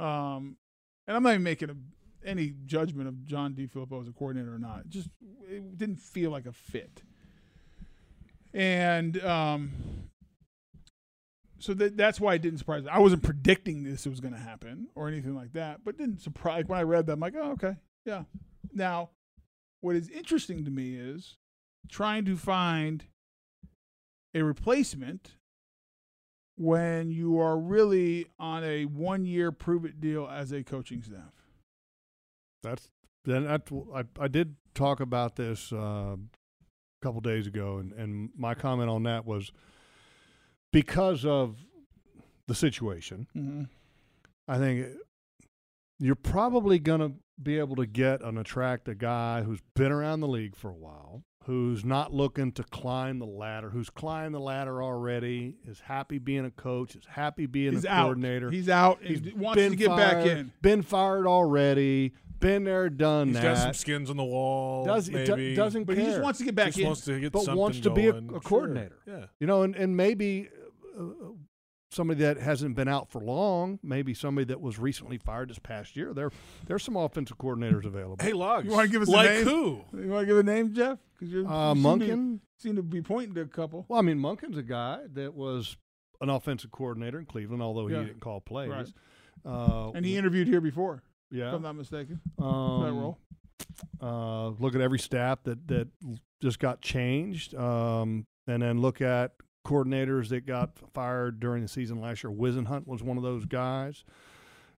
Um, and I'm not even making a, any judgment of John DeFilippo as a coordinator or not. Just it didn't feel like a fit. And um, so that that's why it didn't surprise me. I wasn't predicting this was going to happen or anything like that, but didn't surprise. When I read that, I'm like, oh, okay, yeah. Now, what is interesting to me is trying to find a replacement when you are really on a one year prove it deal as a coaching staff. That's then that's, I I did talk about this uh, a couple days ago, and and my comment on that was because of the situation. Mm-hmm. I think you're probably going to be able to get and attract a guy who's been around the league for a while, who's not looking to climb the ladder, who's climbed the ladder already, is happy being a coach, is happy being He's a out. coordinator. He's out and He's wants been to get back fired- in. Been fired already. Been there, done He's that. got some skins on the wall. Does he do- maybe. doesn't But care. he just wants to get back Just in. wants to get but something wants to be a, going. a Sure. coordinator. Yeah. You know, and, and maybe uh, somebody that hasn't been out for long, maybe somebody that was recently fired this past year. There, there's some offensive coordinators available. Hey, Logs. You want to give us like a name? who? You want to give a name, Jeff? Because you're Uh, you seem to- Monken? seem to be pointing to a couple. Well, I mean, Monken's a guy that was an offensive coordinator in Cleveland, although Yeah. he didn't call plays. Right. Uh, and he interviewed here before. Yeah. if I'm not mistaken. um, that role. Uh, look at every staff that that just got changed, um, and then look at coordinators that got fired during the season last year. Whisenhunt was one of those guys.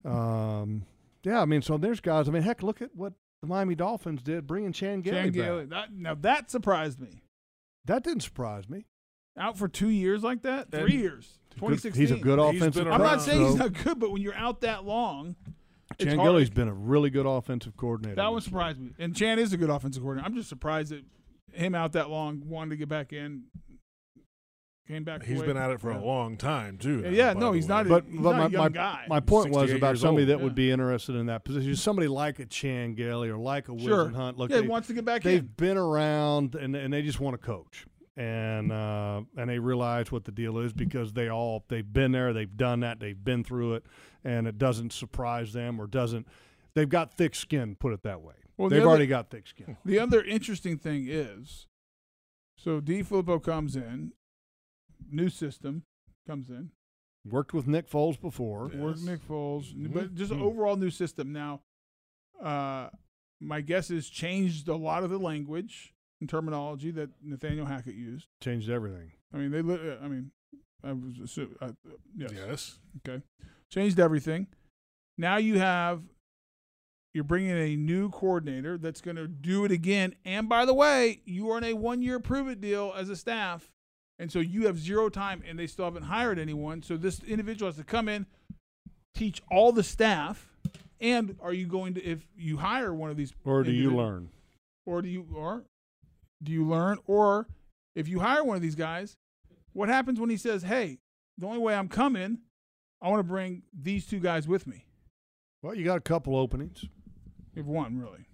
Um, yeah, I mean, so there's guys. I mean, heck, look at what the Miami Dolphins did bringing Chan Gailey Chan back. That, now that surprised me. That didn't surprise me. Out for two years like that, And three years, good- he's a good offensive been I'm not saying he's not good, but when you're out that long, Chan hard. Gailey's been a really good offensive coordinator. That one surprised me. And Chan is a good offensive coordinator. I'm just surprised that him out that long, wanted to get back in, came back. He's away. been at it for Yeah. a long time too. Yeah, yeah, no, he's not. A, but he's but not my, a young my, guy. my point was about somebody old. that Yeah. would be interested in that position. Somebody like a Chan Gailey or like a Sure. Whisenhunt. Look, Yeah, he they- wants to get back They've in. been around and and they just want to coach. And uh, and they realize what the deal is because they all they've been there, they've done that, they've been through it, and it doesn't surprise them or doesn't. They've got thick skin, put it that way. Well, they've other- already got thick skin. The other interesting thing is, so DeFilippo comes in, new system comes in, Worked with Nick Foles before. work Nick Foles, Mhm. but just an Mhm. overall new system. Now, uh, my guess is changed a lot of the language and terminology that Nathaniel Hackett used. Changed everything. I mean, they. li- I mean, I was assu- uh, yes. Yes. Okay. Changed everything. Now you have. You're bringing a new coordinator that's going to do it again. And by the way, you are in a one-year prove-it deal as a staff, and so you have zero time, and they still haven't hired anyone. So this individual has to come in, teach all the staff, and are you going to if you hire one of these Or do you learn? or do you or do you learn or if you hire one of these guys what happens when he says hey the only way i'm coming i want to bring these two guys with me Well, you got a couple openings. you have one really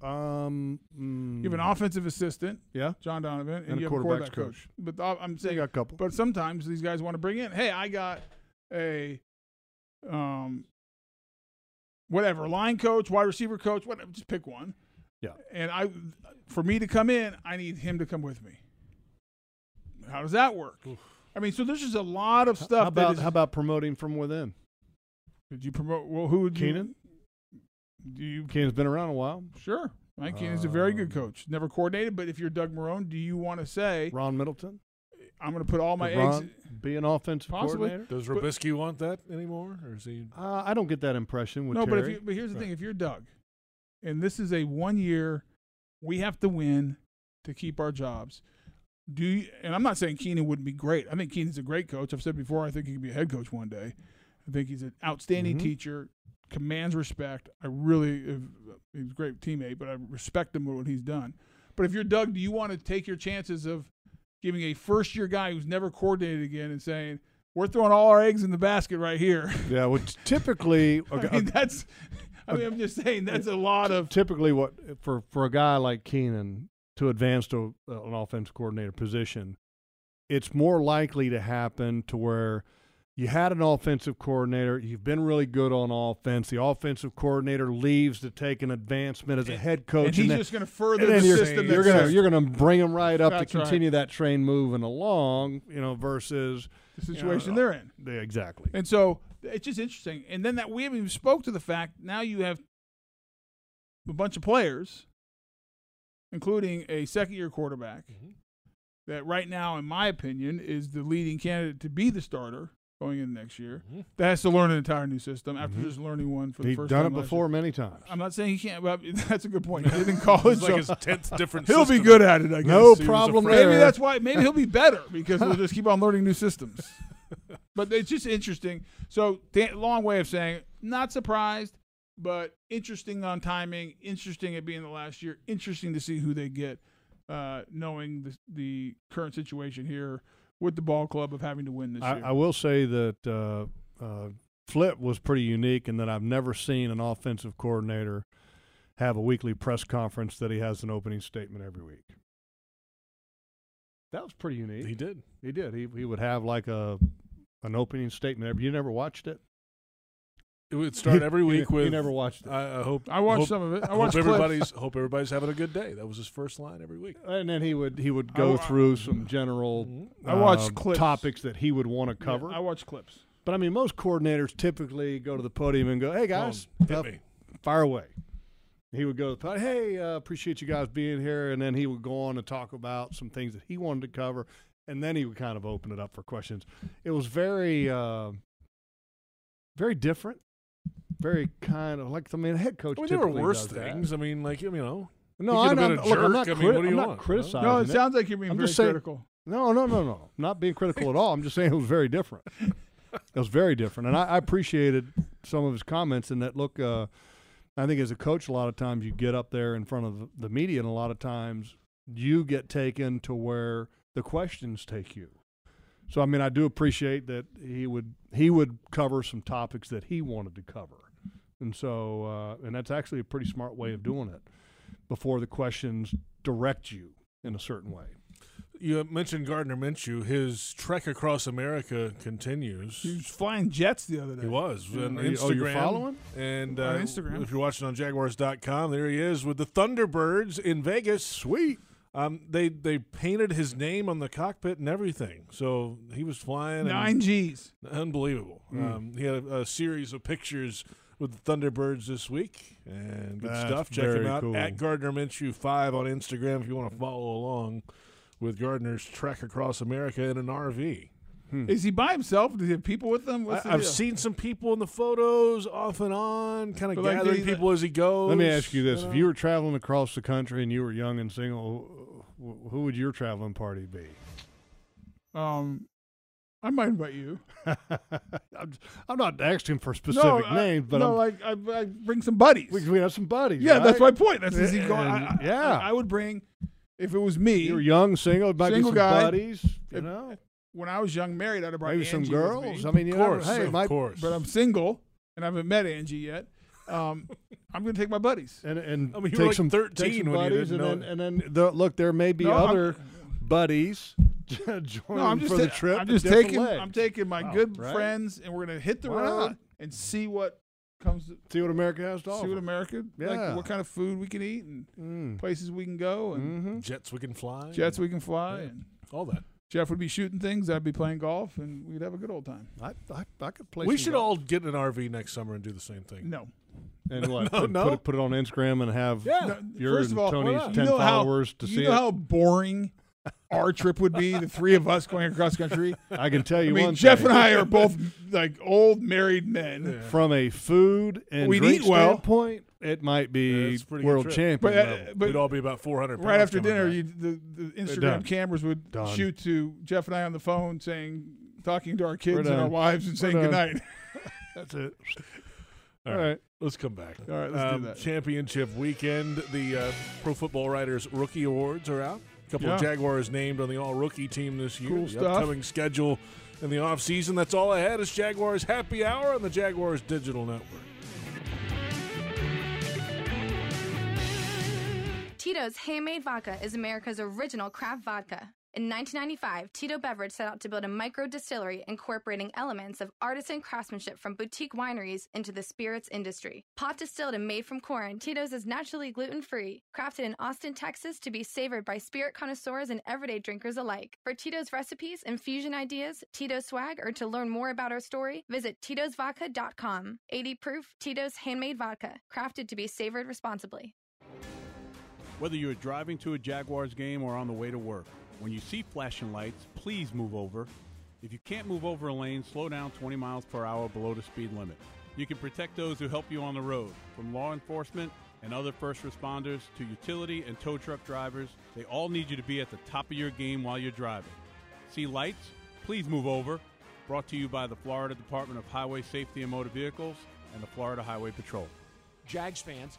Um, mm, you have an offensive assistant Yeah. john donovan and, And a you have a quarterbacks quarterback coach. coach. but i'm saying got a couple. but sometimes these guys want to bring in hey i got a um whatever line coach wide receiver coach whatever just pick one Yeah. and I, for me to come in, I need him to come with me. How does that work? I mean, so there's just a lot of stuff. How about is- how about promoting from within? did you promote? Well, who would you? Keenan? Do you? Keenan's been around a while. Sure, Mike Keenan's a very Um, good coach. Never coordinated, but if you're Doug Marrone, do you want to say Ron Middleton. I'm going to put all my Could eggs? Ron be an offensive Possibly. coordinator. Does But- Robiskie want that anymore, or is he? Uh, I don't get that impression with no, but if you, but here's the Right. thing: if you're Doug, and this is a one year, we have to win to keep our jobs. Do you, and I'm not saying Keenan wouldn't be great. I think Keenan's a great coach. I've said before, I think he could be a head coach one day. I think he's an outstanding Mhm. teacher, commands respect. I really, he's a great teammate, but I respect him for what he's done. But if you're Doug, do you want to take your chances of giving a first year guy who's never coordinated again and saying, we're throwing all our eggs in the basket right here? yeah, which typically, I mean, that's. I mean, I'm just saying that's a lot of. typically what for for a guy like Keenan to advance to an offensive coordinator position, it's more likely to happen to where you had an offensive coordinator, you've been really good on offense. The offensive coordinator leaves to take an advancement as a head coach, and he's then- just going to further the you're, system. You're gonna you're gonna bring them right up That's to right. continue that train moving along, you know, versus the you know, situation they're in. Yeah, exactly. And so it's just interesting. And then that we haven't even spoke to the fact now you have a bunch of players, including a second year quarterback, mm-hmm. that right now, in my opinion, is the leading candidate to be the starter going in next year. That has to learn an entire new system after Mhm. just learning one for the He's first done time done it before year. many times. I'm not saying he can't, but that's a good point. He did in college. It's like so his 10th different He'll be good at it, I guess. No He problem. Maybe that's why. Maybe he'll be better because we'll just keep on learning new systems. but it's just interesting. So, th- long way of saying, not surprised, but interesting on timing. Interesting at being the last year. Interesting to see who they get, uh, knowing the, the current situation here with the ball club of having to win this I, year. I will say that uh, uh, Flip was pretty unique in that I've never seen an offensive coordinator have a weekly press conference that he has an opening statement every week. That was pretty unique. He did. He did. He he would have like a an opening statement. every- You never watched it? It would start every He- week he with. never watched it. I, I hope. I watched hope- some of it. I hope watched clips. everybody's. Hope everybody's having a good day. That was his first line every week. And then he would he would go wa- through some general I watched uh, clips. topics that he would want to cover. I watch clips. But I mean, most coordinators typically go to the podium and go, "Hey guys, hit uh, me." fire away." He would go to the podium, "Hey, uh, appreciate you guys being here," and then he would go on to talk about some things that he wanted to cover, and then he would kind of open it up for questions. It was very, uh, very different, very kind of like I mean, a head coach. I mean, there were worse does that. things. I mean, like you know. No, he I'm could have not, been a look, I'm not, I mean, crit- what do you I'm want? not you criticizing. No, it sounds like you're being I'm very just saying- critical. No, no, no, no. Not being critical at all. I'm just saying it was very different. it was very different, and I, I appreciated some of his comments. And that look, uh, I think as a coach, a lot of times you get up there in front of the- the media, and a lot of times you get taken to where the questions take you. So I mean, I do appreciate that he would he would cover some topics that he wanted to cover, and so uh, and that's actually a pretty smart way of doing it. Before the questions direct you in a certain way. You mentioned Gardner Minshew. His trek across America continues. He was flying jets the other day. He was Yeah. on you- Instagram. oh, you're following? And uh, On Instagram. if you're watching on Jaguars.com, there he is with the Thunderbirds in Vegas. Sweet. Um, they they painted his name on the cockpit and everything, so he was flying. and- Nine G's. Unbelievable. Mm. Um, he had a, a series of pictures with the Thunderbirds this week, and good That's stuff. Check him out cool. at Gardner Minshew five on Instagram if you want to follow along with Gardner's trek across America in an RV. Is he by himself? Does he have people with him? What's I, the I've deal? seen some people in the photos off and on, kind of But, like, gathering people as he goes. Let me ask you this: know? If you were traveling across the country and you were young and single, who would your traveling party be? Um, I might invite you. I'm, I'm not asking for specific no, I- names, but no, I'm, like I, I bring some buddies. we, we have some buddies. yeah, that's my point. That's is he going? I, I- yeah, I, I would bring if it was me. You're young, single, it might Single be some guy. buddies. You If- know, when I was young, married, I'd have brought maybe some Angie with girls. me. I mean, you Of never- course, hey, of might, course. but I'm single and I haven't met Angie yet. Um, I'm going to take my buddies. and and I mean, take like some 13 take some when you buddies, didn't and know then and then the, look, there may be No, I'm- other buddies joining No, I'm just for the trip. I'm just taking. legs. I'm taking my Wow, good right? friends, and we're going to hit the Why road not? and see what comes. To, See what America has to offer. see offer. what America, Yeah. like what kind of food we can eat and Mm. places we can go and Mm-hmm. jets we can fly, jets we can fly. Yeah. And all that. Jeff would be shooting things. I'd be playing golf, and we'd have a good old time. I, I, I could play. We some should golf. all get an RV next summer and do the same thing. No, and what? No, put, no. Put, it, put it on Instagram and have Yeah. Your first and of all, Tony's you ten know how- followers to you see know it. how boring our trip would be. The three of us going across country. I can tell you I mean, one Jeff thing. and I are both like old married men. From a food and We'd drink eat well. standpoint, it might be Yeah, it's a pretty good world trip. champion But, uh, level. but We'd all be about 400 right after dinner, you, the, the Instagram cameras would Done. shoot to Jeff and I on the phone saying, talking to our kids and our wives and We're saying done. goodnight. That's it. All All right. right. Let's come back. All right, let's do Um, that. Championship weekend. The uh, Pro Football Writers Rookie Awards are out. A couple of Jaguars named on the All Rookie team this year. Cool the stuff. upcoming schedule in the offseason. That's all I had is Jaguars Happy Hour on the Jaguars Digital Network. Tito's Handmade Vodka is America's original craft vodka. In 1995, Tito Beverage set out to build a micro distillery incorporating elements of artisan craftsmanship from boutique wineries into the spirits industry. Pot distilled and made from corn, Tito's is naturally gluten free, crafted in Austin, Texas to be savored by spirit connoisseurs and everyday drinkers alike. For Tito's recipes, infusion ideas, Tito's swag, or to learn more about our story, visit Tito'sVodka.com. 80 proof Tito's Handmade Vodka, crafted to be savored responsibly. Whether you're driving to a Jaguars game or on the way to work, when you see flashing lights, please move over. If you can't move over a lane, slow down 20 miles per hour below the speed limit. You can protect those who help you on the road, from law enforcement and other first responders to utility and tow truck drivers. They all need you to be at the top of your game while you're driving. See lights? Please move over. Brought to you by the Florida Department of Highway Safety and Motor Vehicles and the Florida Highway Patrol. Jags fans,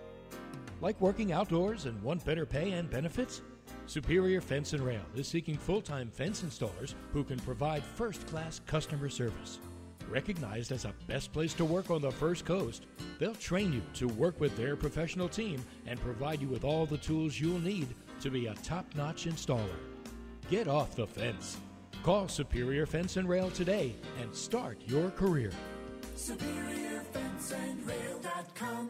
Like working outdoors and want better pay and benefits? Superior Fence and Rail is seeking full time fence installers who can provide first class customer service. Recognized as a best place to work on the First Coast, they'll train you to work with their professional team and provide you with all the tools you'll need to be a top notch installer. Get off the fence. Call Superior Fence and Rail today and start your career. SuperiorFenceandRail.com.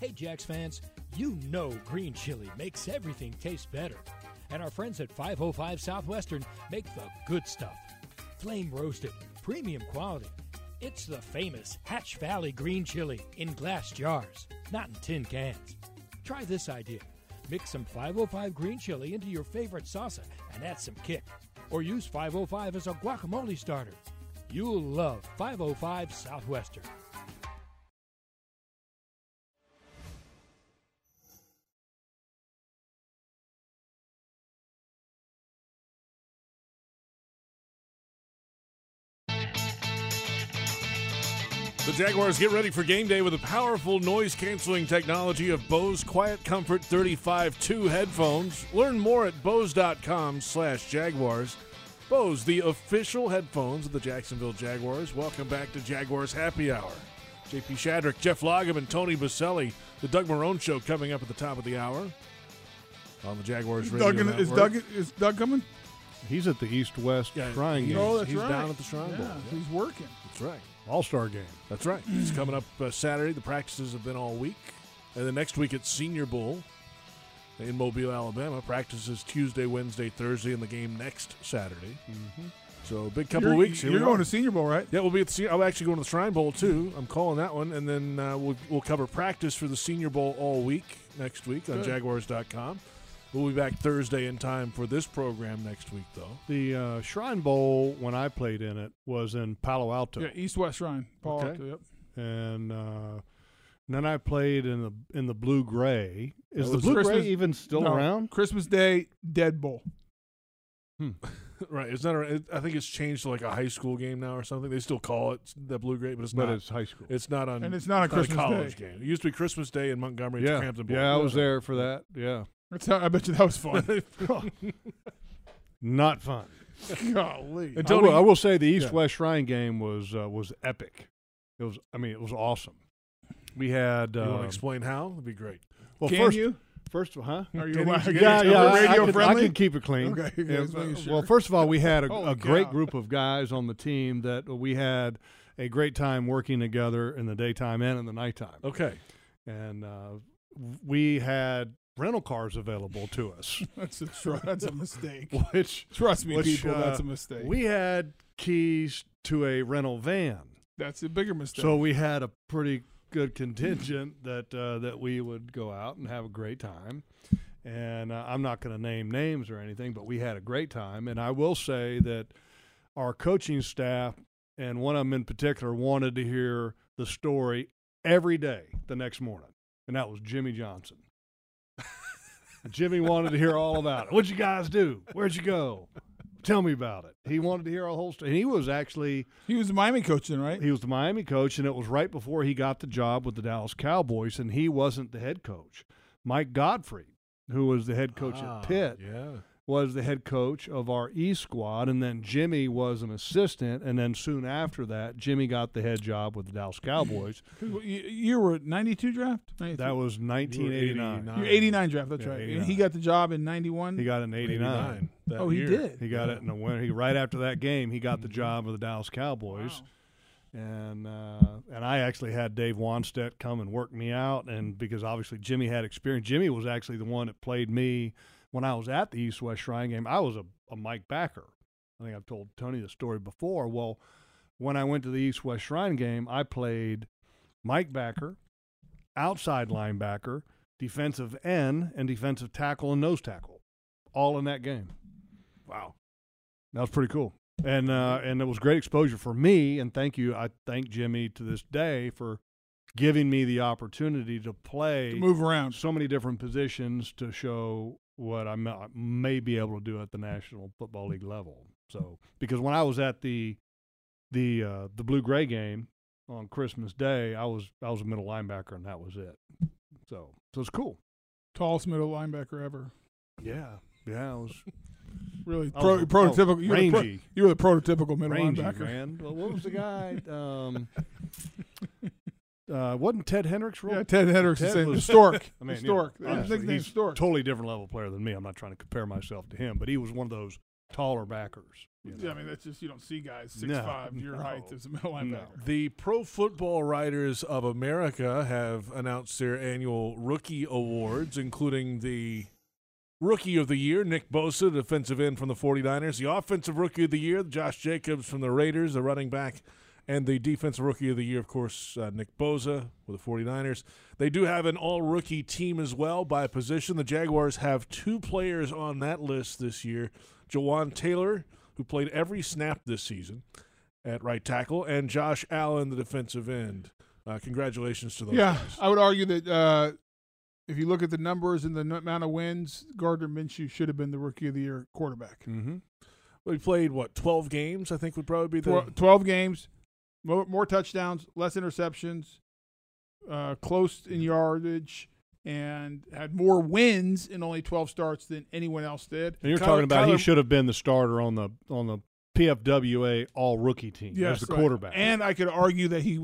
Hey, Jax fans, you know green chili makes everything taste better. And our friends at 505 Southwestern make the good stuff flame roasted, premium quality. It's the famous Hatch Valley green chili in glass jars, not in tin cans. Try this idea mix some 505 green chili into your favorite salsa and add some kick. Or use 505 as a guacamole starter. You'll love 505 Southwestern. Jaguars get ready for game day with the powerful noise canceling technology of Bose Quiet Comfort 35-2 headphones. Learn more at bose.com slash Jaguars. Bose, the official headphones of the Jacksonville Jaguars. Welcome back to Jaguars Happy Hour. JP Shadrick, Jeff Lageman, and Tony Boselli. The Doug Marrone Show coming up at the top of the hour on the Jaguars Radio Doug, in- is Network. Doug is Doug coming? He's at the East West Yeah, Shrine he's- oh, game. Oh, that's he's right. down at the Shrine Bowl. Yeah, Yeah. He's working. That's right. All Star game. That's right. It's coming up uh, Saturday. The practices have been all week. And then next week it's Senior Bowl in Mobile, Alabama. Practices Tuesday, Wednesday, Thursday, and the game next Saturday. Mm-hmm. So a big couple You're- of weeks. Here You're we going to Senior Bowl, right? Yeah, we'll be at the. Se- I'm actually going to the Shrine Bowl too. I'm calling that one, and then uh, we'll we'll cover practice for the Senior Bowl all week next week on Jaguars.com. We'll be back Thursday in time for this program next week, though. The uh, Shrine Bowl, when I played in it, was in Palo Alto. Yeah, East West Shrine. Paul. Okay. Alto, Yep. and uh, then I played in the in the blue gray. Is the blue Christmas- gray even still no, around? Christmas Day, Dead Bowl. right. It's not. A, it, I think it's changed to like a high school game now or something. They still call it the Blue Gray, but it's But not. it's high school. It's not on. And it's not on Christmas a college Day. game. It used to be Christmas Day in Montgomery. It's yeah, Crampton Bowl. yeah, I was there for that. Yeah, That's how, I bet you that was fun. not fun. Golly. And I Tony- will, I will say the East Yeah. West Shrine game was uh, was epic. It was. I mean, it was awesome. We had. You want Uh, to explain how? It'd be great. well, Can first, you? First of all, huh? Are you Can allowed you- yeah, get yeah, radio I, I, can, I friendly? can keep it clean. Okay, okay, Yeah, just making sure. Well, first of all, we had a, Holy a great cow. group of guys on the team that we had a great time working together in the daytime and in the nighttime. Okay. And uh, we had rental cars available to us, That's a tr- that's a mistake. which Trust me, which, people, that's uh, a mistake. We had keys to a rental van. that's a bigger mistake. So we had a pretty good contingent that uh, that we would go out and have a great time. And uh, I'm not going to name names or anything, but we had a great time. And I will say that our coaching staff and one of them in particular wanted to hear the story every day the next morning, and that was Jimmy Johnson. Jimmy wanted to hear all about it. What'd you guys do? Where'd you go? Tell me about it. He wanted to hear a whole story. And he was actually he was the Miami coach then, right? he was the Miami coach, and it was right before he got the job with the Dallas Cowboys, and he wasn't the head coach. Mike Gottfried, who was the head coach Ah, at Pitt, Yeah. Was the head coach of our E squad, and then Jimmy was an assistant, and then soon after that, Jimmy got the head job with the Dallas Cowboys. You, you were 92 draft? 93? that was 1989. You're 89 draft, that's Yeah, right. 89. And he got the job in 91? He got an 89. Oh, he year. did? He got it in the winter. He right after that game, he got the Mm-hmm. job with the Dallas Cowboys. And uh, and I actually had Dave Wannstedt come and work me out, and because obviously Jimmy had experience. Jimmy was actually the one that played me when I was at the East West Shrine game. I was a, a Mike backer. I think I've told Tony the story before. Well, when I went to the East West Shrine game, I played Mike Backer, outside linebacker, defensive end, and defensive tackle and nose tackle, all in that game. Wow. That was pretty cool. And uh, and it was great exposure for me. And thank you. I thank Jimmy to this day for giving me the opportunity to play, To move around. so many different positions to show what I may, be able to do at the National Football League level. So because when I was at the the uh, the blue gray game on Christmas Day, I was I was a middle linebacker and that was it. So so it's cool. Tallest middle linebacker ever. Yeah, yeah, I was Really pro, was- prototypical. oh, you, were the pro- you were the prototypical middle rangy, linebacker. man. Well, what was the guy? Um, uh, wasn't Ted Hendricks? Real? Yeah, Ted Hendricks is Ted saying was- historic. I mean, Historic. You know, His he's historic. totally different level player than me. I'm not trying to compare myself to him, but he was one of those taller backers. you Yeah, I mean that's just you don't see guys six No, five your no, height as a middle linebacker. The Pro Football Writers of America have announced their annual rookie awards, including the Rookie of the Year, Nick Bosa, defensive end from the 49ers, the Offensive Rookie of the Year, Josh Jacobs from the Raiders, the running back, and the Defensive Rookie of the Year, of course, uh, Nick Bosa with the 49ers. They do have an all rookie team as well by position. The Jaguars have two players on that list this year Jawaan Taylor, who played every snap this season at right tackle, and Josh Allen, the defensive end. Uh, congratulations to those Yeah, guys. I would argue that uh, if you look at the numbers and the n- amount of wins, Gardner Minshew should have been the rookie of the year quarterback. Mm-hmm. We played what twelve games? I think would probably be the Twelve games, more, more touchdowns, less interceptions, uh, close in yardage, and had more wins in only twelve starts than anyone else did. And you're Kyler- talking about he should have been the starter on the on the PFWA All Rookie team Yes, as the right. quarterback. And I could argue that he,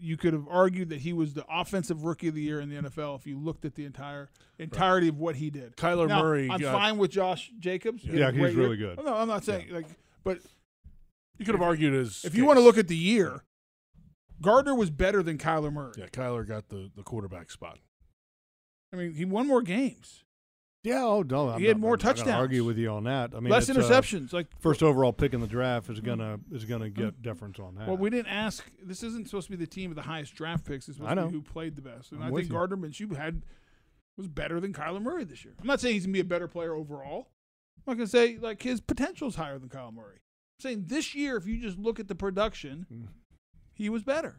you could have argued that he was the offensive rookie of the year in the NFL if you looked at the entire entirety of what he did. Kyler Now, Murray I'm got- fine with Josh Jacobs. He had Yeah, a he's really year. good. No, I'm not saying like, but you could have argued as if you want to look at the year, Gardner was better than Kyler Murray. Yeah, Kyler got the, the quarterback spot. I mean, he won more games. Yeah, oh no, I'm He had not- more I'm touchdowns. Argue with you on that. I mean, Less it's, uh, interceptions, like- first overall pick in the draft is gonna is gonna get deference on that. Well, we didn't ask. This isn't supposed to be the team with the highest draft picks. It's supposed I to know. be who played the best. And I'm I with think you. Gardner Minshew had was better than Kyler Murray this year. I'm not saying he's gonna be a better player overall. I'm not gonna say like his potential is higher than Kyler Murray. I'm saying this year, if you just look at the production, he was better.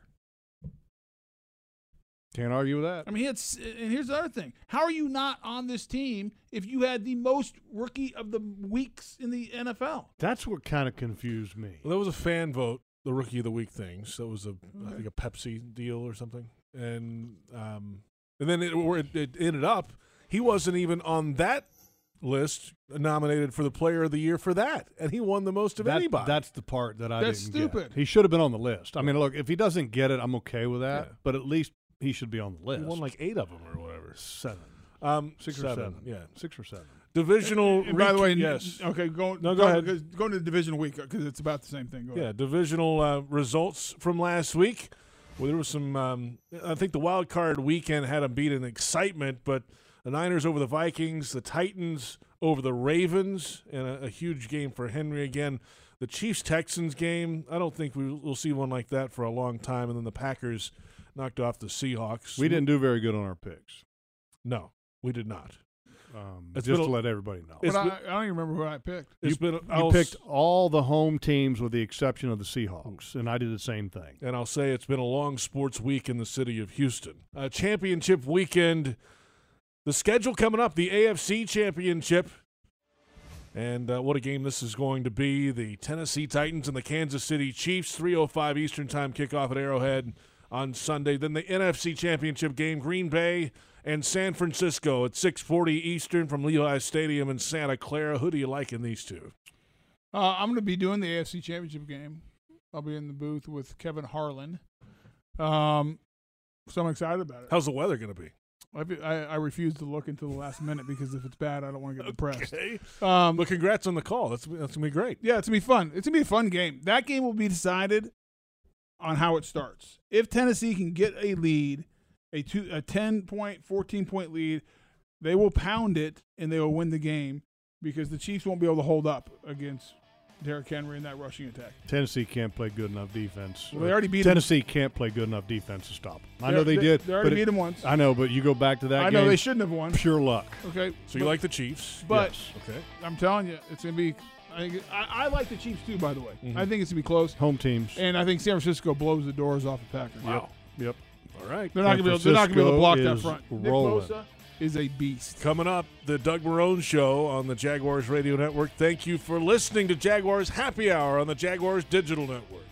Can't argue with that. I mean, he had. And here's the other thing: How are you not on this team if you had the most rookie of the weeks in the NFL? That's what kind of confused me. Well, that was a fan vote, the rookie of the week thing. So it was a I think a Pepsi deal or something, and um, and then it, where it, it ended up, he wasn't even on that list nominated for the player of the year for that, and he won the most of That- anybody. That's the part that I That's didn't get. He should have been on the list. I mean, look, if he doesn't get it, I'm okay with that. Yeah. But at least he should be on the list. he won like eight of them or whatever. seven, Um, six or seven, seven. yeah. six or seven. Divisional. And by the way, yes. Okay, go. No, go ahead. because- Go to the divisional week because it's about the same thing. Go Yeah, ahead. divisional uh, results from last week. Well, there was some. Um, I think the wild card weekend had a beat in excitement, but the Niners over the Vikings, the Titans over the Ravens, and a, a huge game for Henry again. The Chiefs Texans game. I don't think we, we'll see one like that for a long time. And then the Packers knocked off the Seahawks. We didn't do very good on our picks. No, we did not. Um, It's just been to let everybody know. But It's I, I don't even remember who I picked. You, been. you I'll picked all the home teams with the exception of the Seahawks, and I did the same thing. and I'll say it's been a long sports week in the city of Houston. Uh, championship weekend. The schedule coming up, the AFC Championship. And uh, what a game this is going to be. The Tennessee Titans and the Kansas City Chiefs, 3.05 Eastern Time kickoff at Arrowhead on Sunday. Then the NFC Championship game, Green Bay and San Francisco at 6.40 Eastern from Levi's Stadium in Santa Clara. Who do you like in these two? Uh, I'm going to be doing the AFC Championship game. I'll be in the booth with Kevin Harlan. Um, so I'm excited about it. How's the weather going to be? I, I, I refuse to look until the last minute because if it's bad, I don't want to get depressed. Okay. Um, But congrats on the call. That's, that's going to be great. Yeah, it's gonna be fun. It's gonna be a fun game. That game will be decided on how it starts. If Tennessee can get a lead, a two, a ten point, fourteen point lead, they will pound it and they will win the game because the Chiefs won't be able to hold up against Derrick Henry in that rushing attack. Tennessee can't play good enough defense. Well, they already beat 'em. Tennessee can't play good enough defense to stop them. I They're- know they, they- did. they already but beat it- 'em once. I know, but you go back to that I game. know they shouldn't have won. Pure luck. Okay, So you like the Chiefs? But Yes. Okay. I'm telling you, it's gonna be. I, think, I, I like the Chiefs too. By the way, Mhm. I think it's gonna be close. Home teams. And I think San Francisco blows the doors off the Packers. Wow. Yep. All right. They're not gonna be. Able, they're not gonna be able to block that is front. rolling. Nick Bosa is a beast. Coming up, the Doug Marrone Show on the Jaguars Radio Network. Thank you for listening to Jaguars Happy Hour on the Jaguars Digital Network.